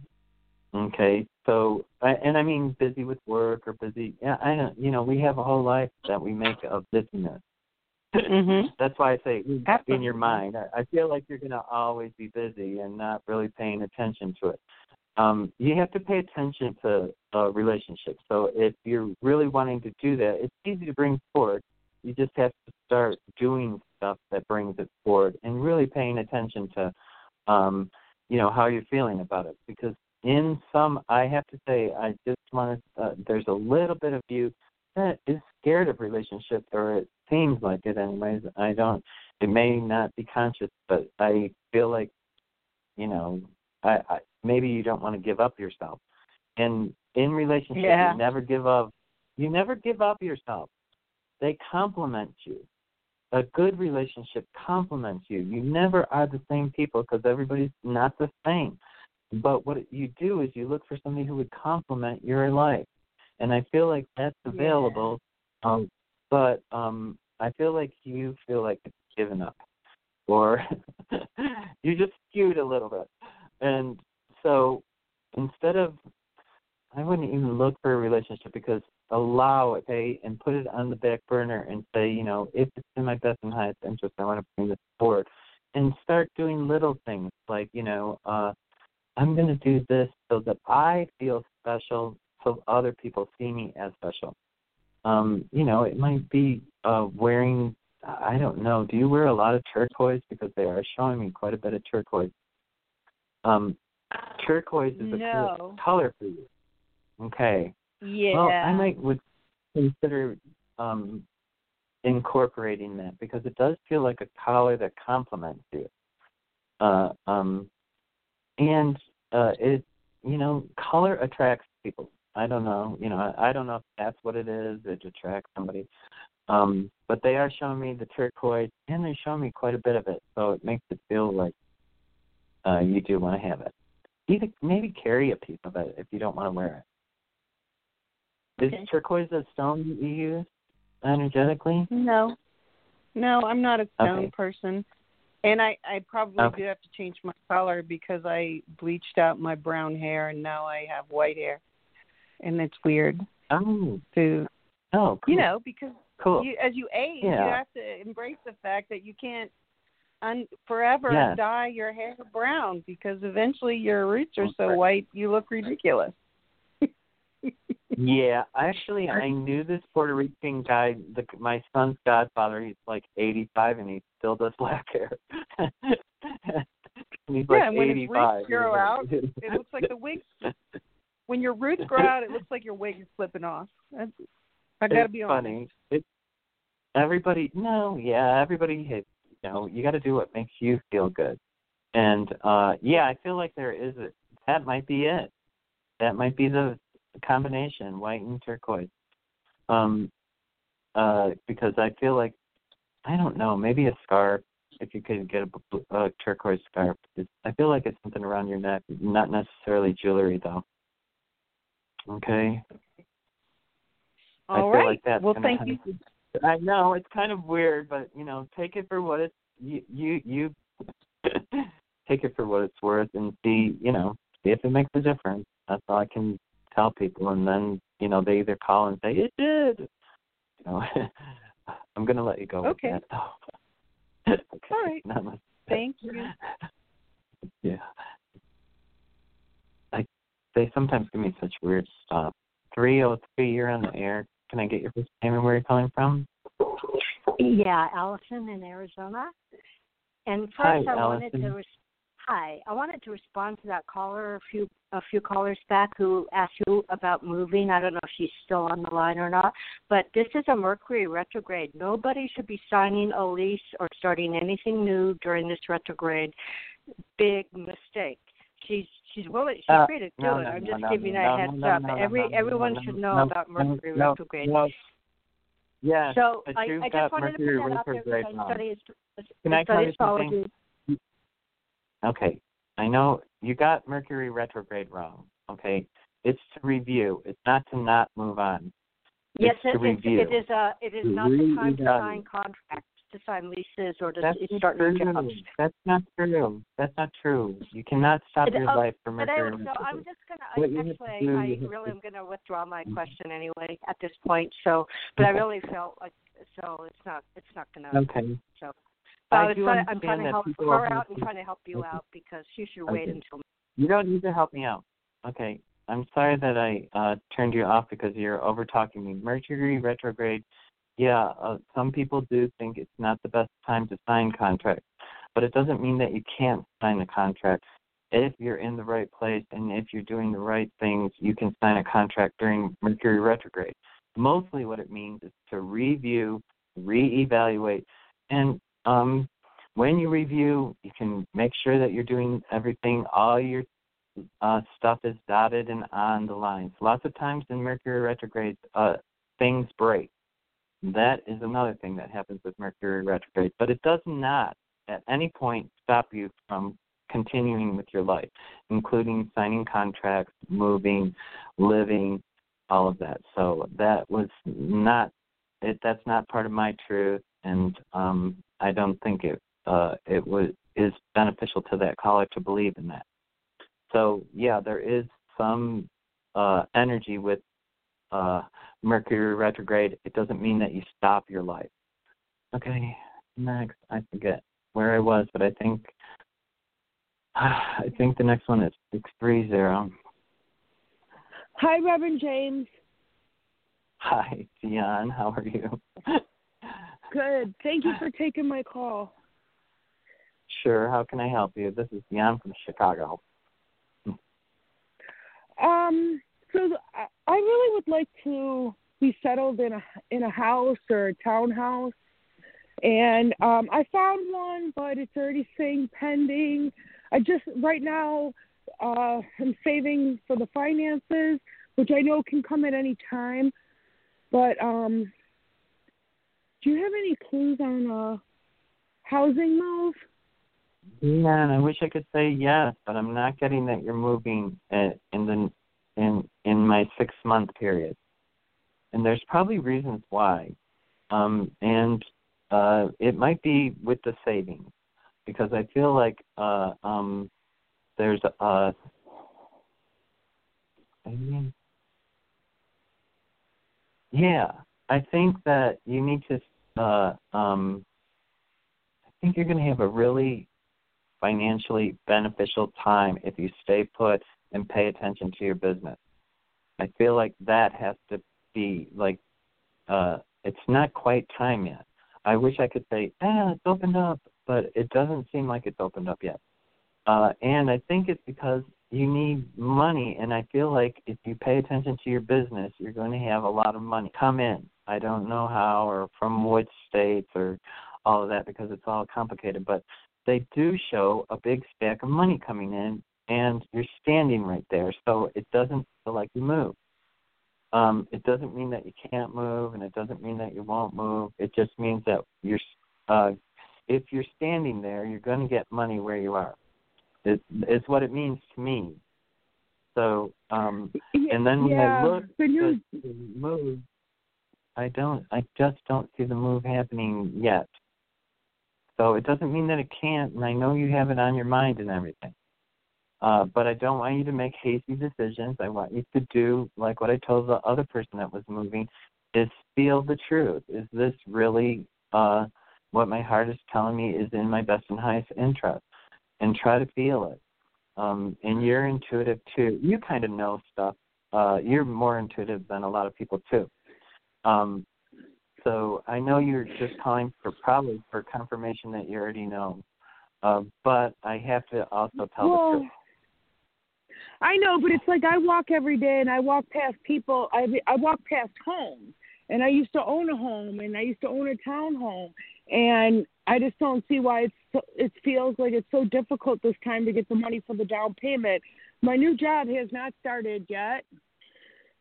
Okay, so I- and I mean busy with work or busy. Yeah, I don't. You know, we have a whole life that we make of busyness. Mhm. That's why I say in your mind. I, I feel like you're going to always be busy and not really paying attention to it. Um, you have to pay attention to uh, relationships. So if you're really wanting to do that, it's easy to bring forward. You just have to start doing stuff that brings it forward and really paying attention to, um, you know, how you're feeling about it. Because in some, I have to say, I just want to. Uh, there's a little bit of you that is scared of relationships, or it seems like it, anyways. I don't. It may not be conscious, but I feel like, you know, I, I maybe you don't want to give up yourself. And in relationships, Yeah. you never give up. You never give up yourself. They complement you. A good relationship complements you. You never are the same people because everybody's not the same. But what you do is you look for somebody who would complement your life, and I feel like that's available. Um, but um, I feel like you feel like it's given up, or you just skewed a little bit, and so instead of I wouldn't even look for a relationship because allow it, and put it on the back burner and say, you know, if it's in my best and highest interest, I want to bring this forward. And start doing little things like, you know, uh, I'm going to do this so that I feel special, so other people see me as special. Um, you know, it might be uh, wearing, I don't know, do you wear a lot of turquoise? Because they are showing me quite a bit of turquoise. Um, turquoise is a No. cool color for you. Okay. Yeah. Well, I might would consider um incorporating that because it does feel like a collar that complements you. Uh, um, and uh, it, you know, color attracts people. I don't know, you know, I, I don't know if that's what it is. It attracts somebody. Um, but they are showing me the turquoise, and they're showing me quite a bit of it, so it makes it feel like uh, you do want to have it. Either maybe carry a piece of it if you don't want to wear it. Is Okay. turquoise a stone that you use energetically? No, no, I'm not a stone Okay. person, and I I probably Okay. do have to change my color because I bleached out my brown hair and now I have white hair, and it's weird. Oh, to oh, cool. you know because Cool. you as you age you have to embrace the fact that you can't un- forever Yes. dye your hair brown because eventually your roots are so white you look ridiculous. Yeah, actually, I knew this Puerto Rican guy. The my son's godfather. He's like 85, and he still does black hair. And he's yeah, like and when his 85. roots grow out, it looks like the wig. When your roots grow out, it looks like your wig is slipping off. That's, I gotta it's be honest. funny. It, everybody, no, yeah, everybody. has- You know, you got to do what makes you feel good. And uh yeah, I feel like there is a. That might be it. That might be the combination, white and turquoise. Um, uh, because I feel like I don't know, maybe a scarf. If you could get a, a turquoise scarf, it's, I feel like it's something around your neck, not necessarily jewelry though. Okay. I All feel right. like that's well, thank you. I know it's kind of weird, but you know, take it for what it's you you you take it for what it's worth and see you know see if it makes a difference. That's all I can tell people, and then you know they either call and say it did. You know, I'm gonna let you go. with Okay. that, okay. All right. Thank you. Yeah. They sometimes give me such weird stuff. Three oh three, you're on the air. Can I get your first name and where you're calling from? Yeah, Allison in Arizona. And Hi, first, I wanted to Allison. res- hi. I wanted to respond to that caller a few a few callers back who asked you about moving. I don't know if she's still on the line or not, but this is a Mercury retrograde. Nobody should be signing a lease or starting anything new during this retrograde. Big mistake. She's she's willing. She's Uh, free to do no, it. no, I'm just no, giving no, a heads up. Every everyone should know no, about Mercury retrograde. Yes, So I, I just wanted to put Mercury that out there because retrograde I study Can I I tell study you something? astrology. Okay, I know you got Mercury retrograde wrong. Okay, it's to review. It's not to not move on. Yes, it's it, to it's, review. it is. Uh, it is To not the time to sign contracts, to sign leases, or to That's not start new true. jobs. That's not true. That's not true. You cannot stop It- your oh, life from but anyway, so. I'm just gonna. I, you have to actually, I really am gonna withdraw my question anyway at this point. So, but I really felt like so it's not. It's not gonna. Okay. So. I I was trying, I'm trying to help her out and trying to help you Okay. out because you should wait until. You don't need to help me out. Okay. I'm sorry that I uh turned you off because you're over talking me. Mercury retrograde, yeah, uh, some people do think it's not the best time to sign contracts, but it doesn't mean that you can't sign a contract. If you're in the right place and if you're doing the right things, you can sign a contract during Mercury retrograde. Mostly what it means is to review, reevaluate, and um when you review, you can make sure that you're doing everything, all your uh, stuff is dotted and on the lines. Lots of times in Mercury retrograde, uh, things break. That is another thing that happens with Mercury retrograde, but it does not at any point stop you from continuing with your life, including signing contracts, moving, living, all of that. So that was not it. That's not part of my truth, and um, I don't think it uh, it was is beneficial to that caller to believe in that. So yeah, there is some uh, energy with uh, Mercury retrograde. It doesn't mean that you stop your life. Okay, next I forget where I was, but I think I think the next one is six three zero. Hi, Reverend James. Hi, Dion. How are you? Good. Thank you for taking my call. Sure. How can I help you? This is Dion from Chicago. Um, so I- really would like to be settled in a in a house or a townhouse. And um I found one but it's already saying pending. I just right now uh I'm saving for the finances, which I know can come at any time. But um do you have any clues on a housing move? Yeah, and I wish I could say yes, but I'm not getting that you're moving in the in in my six month period, and there's probably reasons why, um, and uh, it might be with the savings, because I feel like uh, um, there's a. I mean, yeah, I think that you need to. Uh, um, I think you're going to have a really financially beneficial time if you stay put and pay attention to your business. I feel like that has to be like uh it's not quite time yet. I wish I could say, ah, it's opened up, but it doesn't seem like it's opened up yet. Uh and I think it's because you need money and I feel like if you pay attention to your business, you're going to have a lot of money come in. I don't know how or from which states or all of that because it's all complicated, but they do show a big stack of money coming in and you're standing right there. So it doesn't feel like you move. Um it doesn't mean that you can't move and it doesn't mean that you won't move. It just means that you're uh if you're standing there you're going to get money where you are. It, it is what it means to me. So um and then when yeah, i look but at the move i don't i just don't see the move happening yet. So it doesn't mean that it can't, and I know you have it on your mind and everything. Uh, but I don't want you to make hasty decisions. I want you to do like what I told the other person that was moving is feel the truth. Is this really uh, what my heart is telling me is in my best and highest interest? And try to feel it. Um, and you're intuitive too. You kind of know stuff. Uh, you're more intuitive than a lot of people too. Um, so I know you're just calling for probably for confirmation that you already know. Uh, but I have to also tell the truth. I know, but it's like I walk every day and I walk past people. I I walk past homes, and I used to own a home, and I used to own a townhome, and I just don't see why it's so, it feels like it's so difficult this time to get the money for the down payment. My new job has not started yet,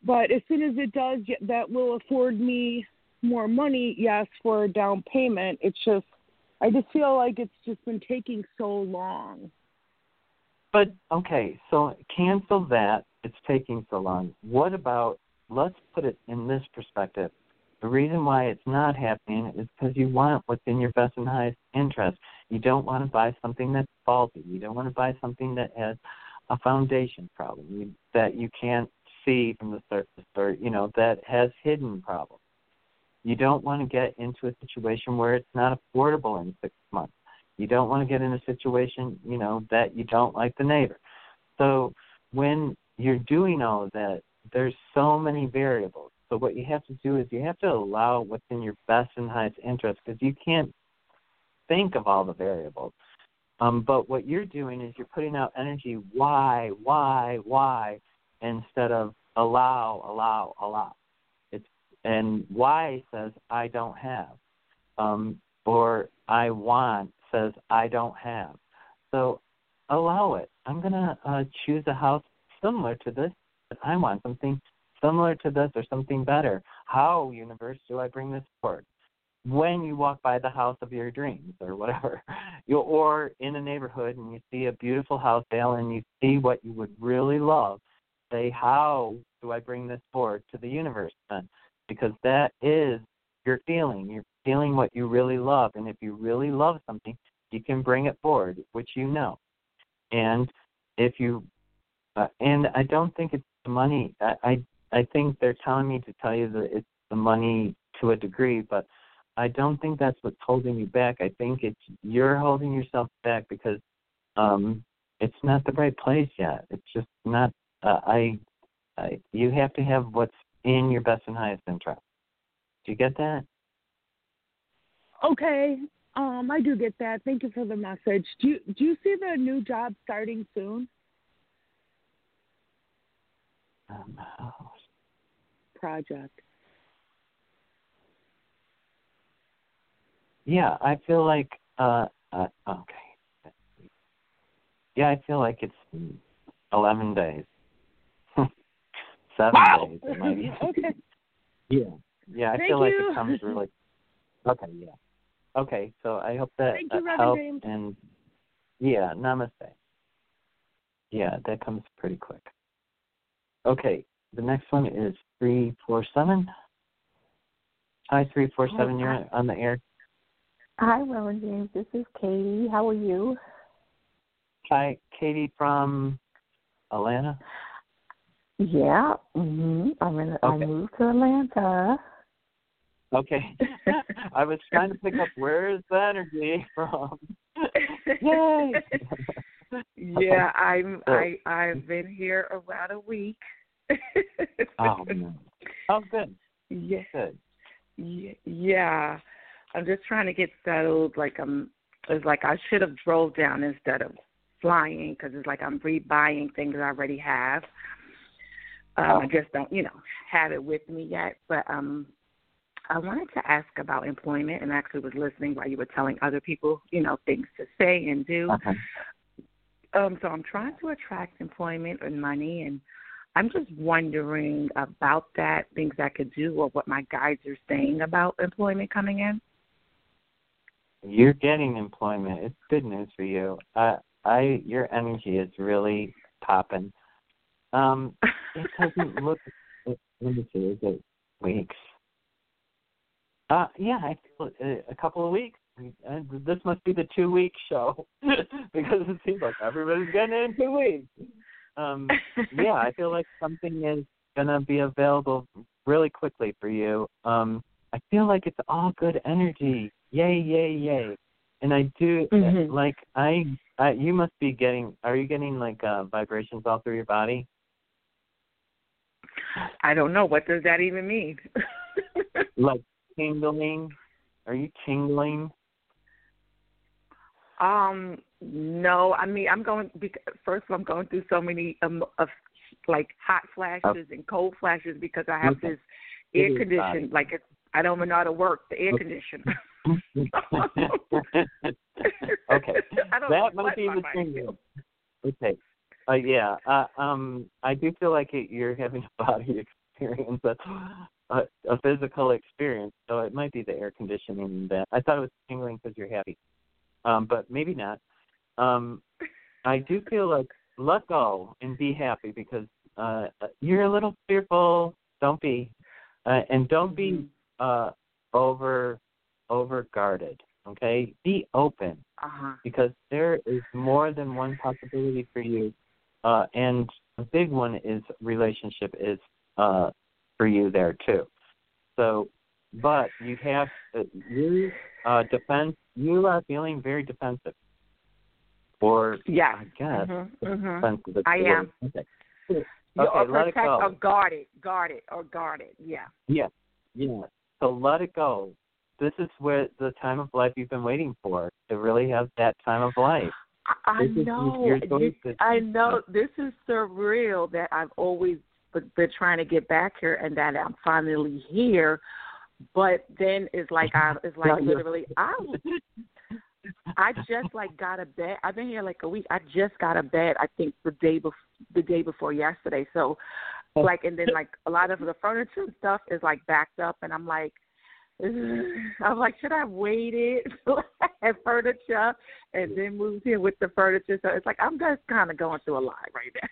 but as soon as it does, that will afford me more money, yes, for a down payment. It's just, I just feel like it's just been taking so long. But okay, so cancel that. It's taking so long. What about, let's put it in this perspective. The reason why it's not happening is because you want what's in your best and highest interest. You don't want to buy something that's faulty. You don't want to buy something that has a foundation problem you, that you can't see from the surface or, you know, that has hidden problems. You don't want to get into a situation where it's not affordable in six months. You don't want to get in a situation, you know, that you don't like the neighbor. So when you're doing all of that, there's so many variables. So what you have to do is you have to allow what's in your best and highest interest because you can't think of all the variables. Um, but what you're doing is you're putting out energy why, why, why, instead of allow, allow, allow It's and why says I don't have, um, or I want says I don't have. So allow it. I'm gonna uh, choose a house similar to this, but I want something similar to this or something better. How, universe, do I bring this forward? When you walk by the house of your dreams or whatever, you or in a neighborhood and you see a beautiful house sale and you see what you would really love, say, how do I bring this forward to the universe then? because that is your feeling. You're feeling what you really love, and if you really love something, you can bring it forward, which you know. And if you, uh, and I don't think it's the money. I, I I think they're telling me to tell you that it's the money to a degree, but I don't think that's what's holding you back. I think it's you're holding yourself back because um it's not the right place yet. It's just not. Uh, I, I you have to have what's in your best and highest interest. Do you get that? Okay, um, I do get that. Thank you for the message. Do you, do you see the new job starting soon? Um, oh. Project. Yeah, I feel like uh, uh, okay. Yeah, I feel like it's eleven days, seven wow. days. Okay. Yeah, yeah. I Thank feel you. like it comes really. Okay, yeah. Okay, so I hope that Thank you, uh, helps James. and yeah, namaste. Yeah, that comes pretty quick. Okay, the next one is three four seven. Hi, three four seven. You're on the air. Hi, Reverend James. This is Katie. How are you? Hi, Katie from Atlanta. Yeah. Mhm. I'm in. I moved to Atlanta. Okay. I was trying to pick up where is the energy from. Yay! yeah, I'm. I I've been here about a week. Oh no. Oh good. Yeah. Good. Ye- Yeah, I'm just trying to get settled. Like I'm, it's like I should have drove down instead of flying because it's like I'm rebuying things I already have. Um, I just don't, you know, have it with me yet. But um, I wanted to ask about employment, and actually was listening while you were telling other people, you know, things to say and do. Okay. Um, so I'm trying to attract employment and money, and I'm just wondering about that, things I could do, or what my guides are saying about employment coming in. You're getting employment. It's good news for you. Uh, I your energy is really popping. Um, it doesn't look. Let me see. Is it weeks? Uh, yeah, I feel a, a couple of weeks. And this must be the two week show because it seems like everybody's getting it in two weeks. Um, yeah, I feel like something is gonna be available really quickly for you. Um, I feel like it's all good energy. Yay, yay, yay! And I do Mhm. like I, I. You must be getting. Are you getting like uh, vibrations all through your body? I don't know what does that even mean. Like tingling? Are you tingling? um, no, I mean I'm going. First, of all, I'm going through so many um, of like hot flashes and cold flashes because I have Okay. this air is condition. Like it's, I don't even know how to work the air Okay. conditioner. okay, I don't know that might be the thing. Okay, uh, yeah. Uh, um, I do feel like it, you're having a body experience, a, a, a physical experience. So it might be the air conditioning. That I thought it was tingling because you're happy, um, but maybe not. Um, I do feel like let go and be happy because uh, you're a little fearful. Don't be, uh, and don't be uh, over over guarded. Okay, be open Uh-huh. because there is more than one possibility for you, uh, and a big one is relationship is uh, for you there too. So, but you have uh, you uh, defense. You are feeling very defensive, or Yeah. I guess Mhm, mhm. defensive. is I am. Okay. Okay, or let it go. or guard it, guard it, or guard it. Yeah. Yeah, yeah. So let it go. This is where the time of life you've been waiting for to really have that time of life. I This is- know. This- I know. This is surreal that I've always been been trying to get back here, and that I'm finally here. But then it's like I, it's like literally, I, I just like got a bed. I've been here like a week. I just got a bed. I think the day before, the day before yesterday. So, oh. like, and then like a lot of the furniture and stuff is like backed up, and I'm like. I'm like, should I have waited had furniture and then moved here with the furniture? So it's like I'm just kind of going through a lot right now.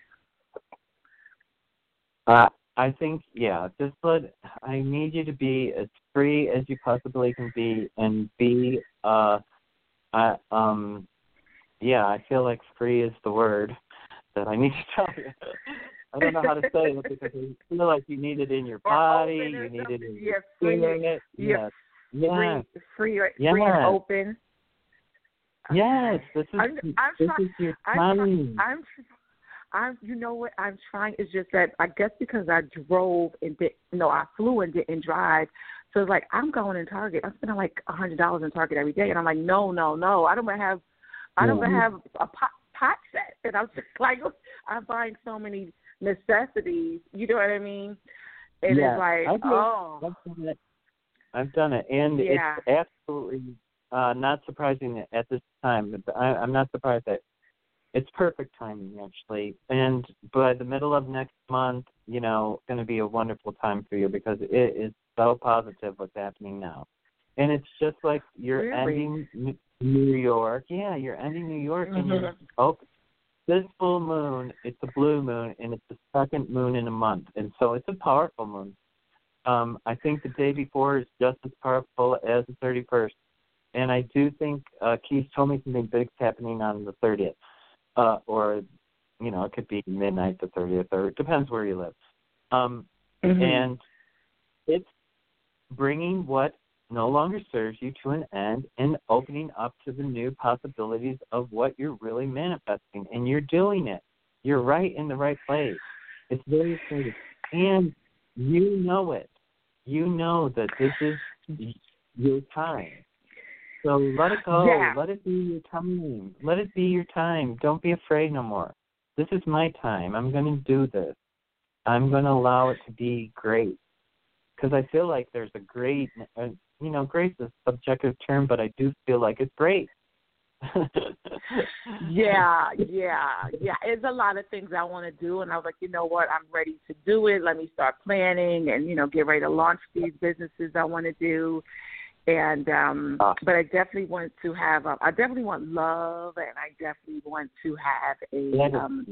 Uh, I think yeah. Just let I need you to be as free as you possibly can be, and be uh, I um, yeah. I feel like free is the word that I need to tell you. I don't know how to say it because I feel like you need it in your body. You need it in your free. feeling it. Yeah, Yes. free, Yes. free, free Yes. and open. Yes. This is I'm, I'm this try- is your I'm, time. try- I'm, I'm, you know what? I'm trying. It's just that I guess because I drove and did, no, I flew and didn't drive. So it's like I'm going in Target. I'm spending like a hundred dollars in Target every day, and I'm like, no, no, no. I don't wanna have, I don't Yeah. wanna have a pot pot set, and I'm just like, I'm buying so many necessities. You know what I mean? And yeah, it's like, I do. oh, I've done it. I've done it, and Yeah. it's absolutely uh, not surprising at this time. I, I'm not surprised that it's perfect timing actually. And by the middle of next month, you know, it's going to be a wonderful time for you because it is so positive what's happening now. And it's just like you're Really? ending New York. Yeah, you're ending New York and you're oh, this full moon, it's a blue moon and it's the second moon in a month. And so it's a powerful moon. Um, I think the day before is just as powerful as the 31st. And I do think uh, Keith told me something big's happening on the 30th. Uh, or, you know, it could be midnight the 30th, or it depends where you live. Um, Mhm. And it's bringing what no longer serves you to an end and opening up to the new possibilities of what you're really manifesting. And you're doing it. You're right in the right place. It's very exciting. And you know it. You know that this is your time. So let it go. Yeah. Let it be your time. Let it be your time. Don't be afraid no more. This is my time. I'm going to do this. I'm going to allow it to be great. Because I feel like there's a great, uh, you know, great is a subjective term, but I do feel like it's great. yeah, yeah, yeah. It's a lot of things I want to do, and I was like, you know what, I'm ready to do it. Let me start planning, and you know, get ready to launch these businesses I want to do. And um but I definitely want to have, uh, I definitely want love, and I definitely want to have a, um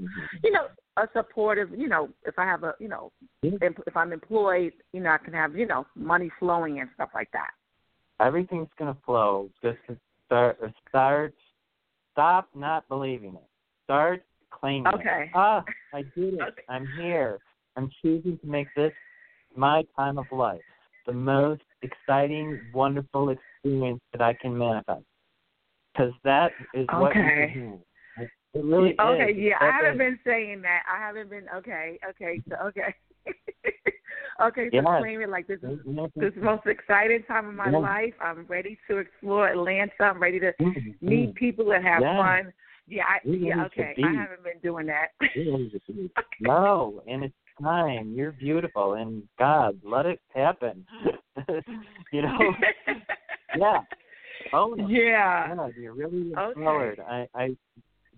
you know, a supportive, you know, if I have a, you know, if, if I'm employed, you know, I can have, you know, money flowing and stuff like that. Everything's going to flow. Just start, start, stop not believing it. Start claiming it. Okay. Ah, I did it. I'm here. I'm choosing to make this my time of life, the most exciting, wonderful experience that I can manifest. Because that is what you Okay. can have. It really is. Okay, yeah, I haven't it. been saying that. I haven't been okay, okay, so okay. okay, so Yes. claim it like this is this is the most exciting time of my Yes. life. I'm ready to explore Atlanta. I'm ready to Mhm. meet people and have Yes. fun. Yeah, I, yeah, okay. I haven't been doing that. You're ready to be. No, and it's time. You're beautiful, and God, let it happen. you know, yeah. Oh. Yeah. Yeah, you're really Okay. empowered. I, I,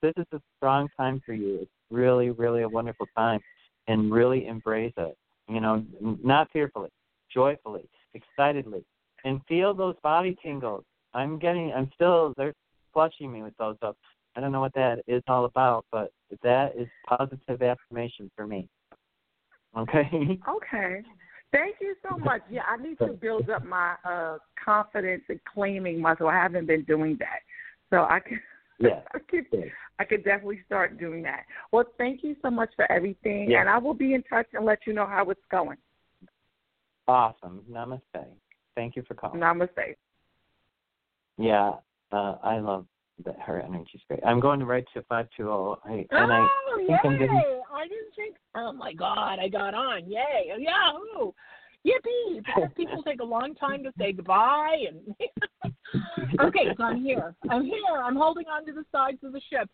this is a strong time for you. It's really, really a wonderful time, and really embrace it. You know, not fearfully, joyfully, excitedly, and feel those body tingles. I'm getting. I'm still. They're flushing me with those up. I don't know what that is all about, but that is positive affirmation for me. Okay. Okay. Thank you so much. Yeah, I need to build up my uh confidence in claiming myself. I haven't been doing that. So I can Yeah. I could I could definitely start doing that. Well, thank you so much for everything Yeah. and I will be in touch and let you know how it's going. Awesome. Namaste. Thank you for calling. Namaste. Yeah, uh, I love that her energy's great. I'm going to write to five two zero, and I oh, think yay! I'm getting. I didn't think. Oh my God, I got on. Yay! Yahoo! Yippee! Because people take a long time to say goodbye. And okay, so I'm here. I'm here. I'm holding on to the sides of the ship.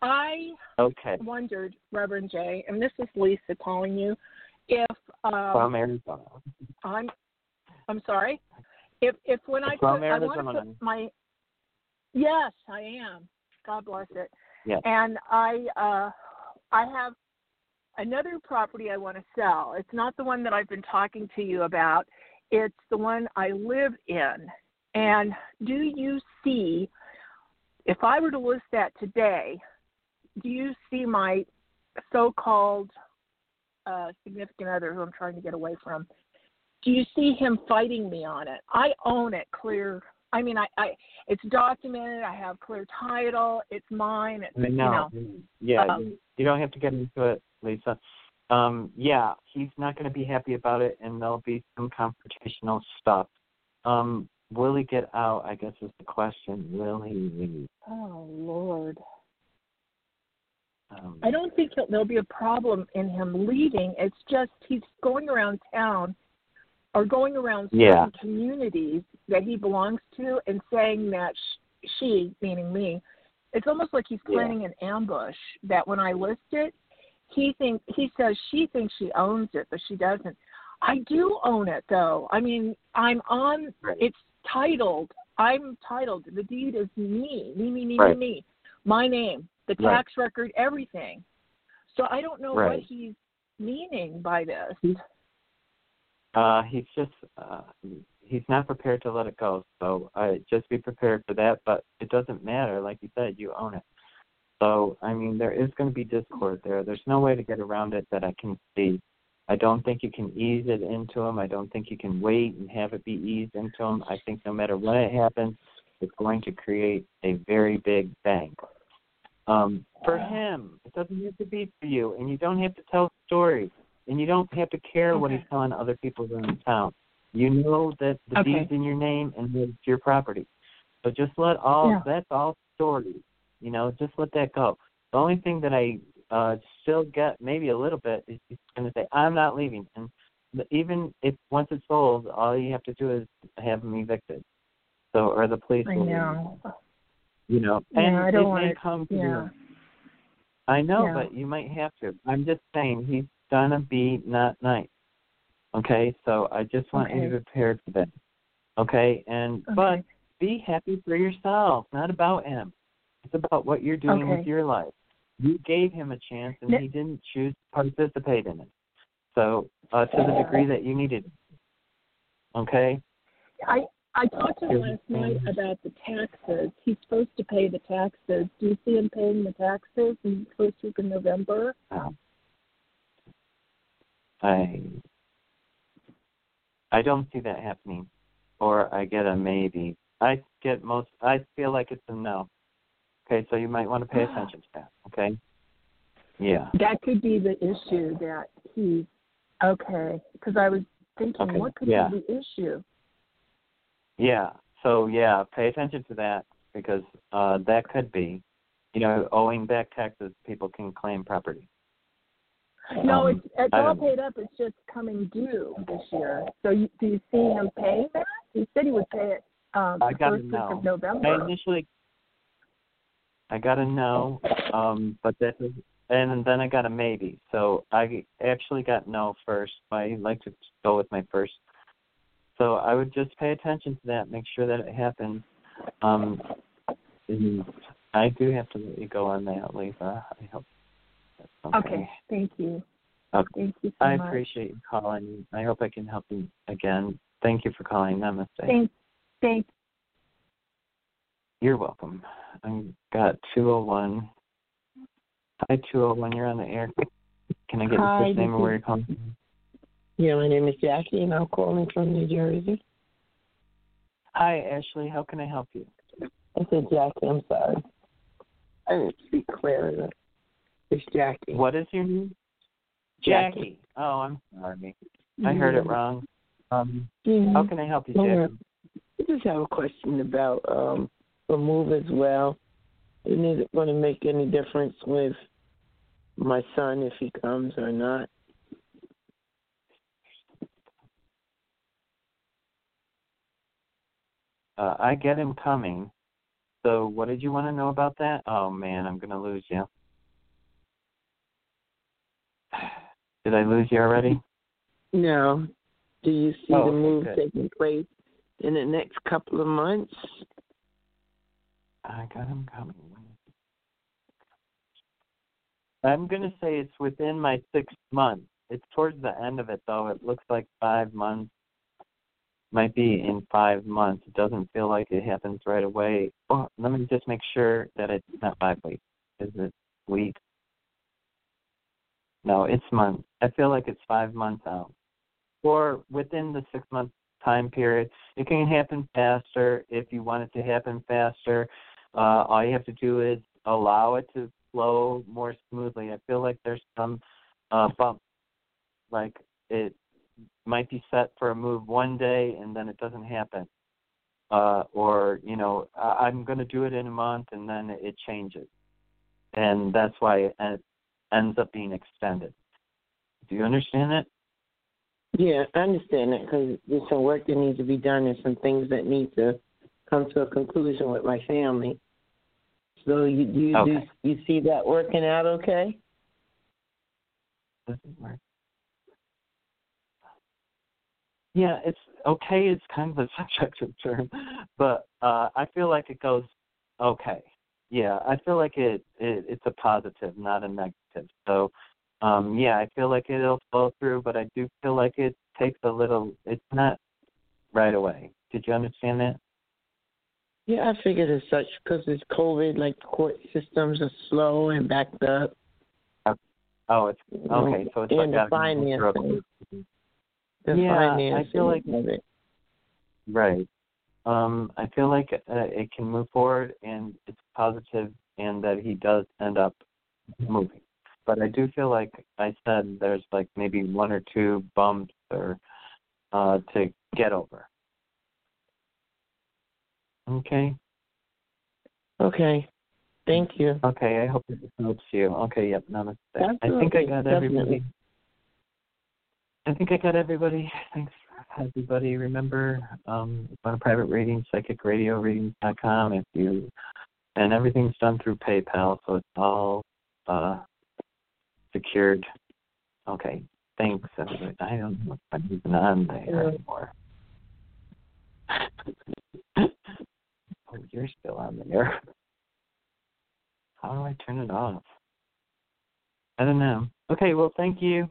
I Okay, wondered, Reverend Jay, and this is Lisa calling you, if um, from Arizona. I'm I'm sorry. If if when I put I want to put my Yes, I am. God bless it. Yes. And I uh I have another property I want to sell. It's not the one that I've been talking to you about. It's the one I live in. And do you see if I were to list that today, do you see my so-called uh significant other who I'm trying to get away from? Do you see him fighting me on it? I own it clear. I mean, I, I it's documented. I have clear title. It's mine. It's, No, you know. yeah, um, you, don't have to get into it, Lisa. Um, yeah, he's not going to be happy about it, and there'll be some confrontational stuff. Um, will he get out? I guess is the question. Will he leave? Oh Lord. Um, I don't think he'll, there'll be a problem in him leaving. It's just he's going around town or going around certain Yeah. communities that he belongs to and saying that sh- she, meaning me, it's almost like he's Yeah. planning an ambush. That when I list it, he think he says she thinks she owns it, but she doesn't. I do own it though. I mean, I'm on. It's titled. I'm titled. The deed is me, me, me, me, Right. me, me. My name, the Right. tax record, everything. So I don't know Right. what he's meaning by this. Uh, he's just uh, he's not prepared to let it go. So uh, just be prepared for that. But it doesn't matter. Like you said, you own it. So I mean, there is going to be discord there. There's no way to get around it that I can see. I don't think you can ease it into him. I don't think you can wait and have it be eased into him. I think no matter when it happens, it's going to create a very big bang. Um, for him, it doesn't have to be for you, and you don't have to tell stories, and you don't have to care what he's telling other people around town. You know that the Okay. deed's in your name and that it's your property. So just let all Yeah. that's all stories. You know, just let that go. The only thing that I uh still get maybe a little bit is he's going to say, "I'm not leaving," and even if once it's sold, all you have to do is have him evicted. So, or the police I will. know. You know, Yeah, and I don't it may it- come to yeah. you. I know, Yeah. but you might have to. I'm just saying he's gonna be not nice. Okay, so I just want you to Okay. be prepared for that. Okay, and but be happy for yourself. Not about him. It's about what you're doing Okay. with your life. You gave him a chance, and Ne- he didn't choose to participate in it. So, uh, to the degree that you needed. Okay. I I talked to him last night about the taxes. He's supposed to pay the taxes. Do you see him paying the taxes in the first week of November? Um, I I don't see that happening, or I get a maybe. I get most. I feel like it's a no. Okay, so you might want to pay attention to that. Okay. Yeah. That could be the issue that he's okay. Because I was thinking, Okay, what could yeah. be the issue? Yeah. So yeah, pay attention to that because uh that could be, you know, owing back taxes. People can claim property. No, Um, it's it's all paid up. It's just coming due this year. So you, do you see him paying that? He said he would pay it um, I gotta first week of November. I initially, I got a no, um, but that was, and then I got a maybe. So I actually got no first. I like to go with my first. So I would just pay attention to that, make sure that it happens. Um, I do have to let you go on that, Lisa. I hope okay. okay, thank you. Okay. Thank you so I much. appreciate you calling. I hope I can help you again. Thank you for calling. Namaste. Thank, thank. You're welcome. I got 201. Hi, 201. You're on the air. Can I get Hi, your first name and where you're calling from? Yeah, my name is Jackie, and I'm calling from New Jersey. Hi, Ashley. How can I help you? I said Jackie. I'm sorry. I didn't speak clear enough. It's Jackie. What is your name? Jackie. Jackie. Oh, I'm sorry. I heard it wrong. Um, Mhm. How can I help you, Don't. Jackie? I just have a question about um the move as well. And is it going to make any difference with my son if he comes or not? Uh, I get him coming. So, what did you want to know about that? Oh man, I'm gonna lose you. Did I lose you already? No. Do you see Oh, the move good. taking place in the next couple of months? I got him coming. I'm gonna say it's within my six months. It's towards the end of it though. It looks like five months. Might be in five months. It doesn't feel like it happens right away. Oh, let me just make sure that it's not five weeks. Is it weeks? No, it's months. I feel like it's five months out. Or within the six month time period. It can happen faster if you want it to happen faster. Uh, all you have to do is allow it to flow more smoothly. I feel like there's some uh, bump, like it might be set for a move one day and then it doesn't happen, uh, or you know I- I'm going to do it in a month and then it changes, and that's why it ends up being extended. Do you understand that? Yeah, I understand that because there's some work that needs to be done and some things that need to come to a conclusion with my family. So you do you, Okay. do you see that working out okay? Doesn't work. yeah, it's okay. It's kind of a subjective term, but uh, I feel like it goes okay. Yeah, I feel like it, it it's a positive, not a negative. So, um, yeah, I feel like it'll flow through, but I do feel like it takes a little. It's not right away. Did you understand that? Yeah, I figured as such because it's COVID. Like court systems are slow and backed up. Oh, it's okay. So it's and like the financing. The yeah, financing I feel like it. right. Um, I feel like uh, it can move forward and it's positive, and that he does end up moving. But I do feel like I said there's like maybe one or two bumps or uh, to get over. Okay. Okay. Thank you. Okay, I hope it helps you. Okay, yep, namaste. I think I Absolutely, got definitely. everybody. I think I got everybody. Thanks, everybody. Remember, um, on a private reading, psychicradioreadings.com. If you and everything's done through PayPal, so it's all uh, secured. Okay, thanks, everybody. I don't know if I'm even on there anymore. oh, you're still on there. How do I turn it off? I don't know. Okay, well, thank you.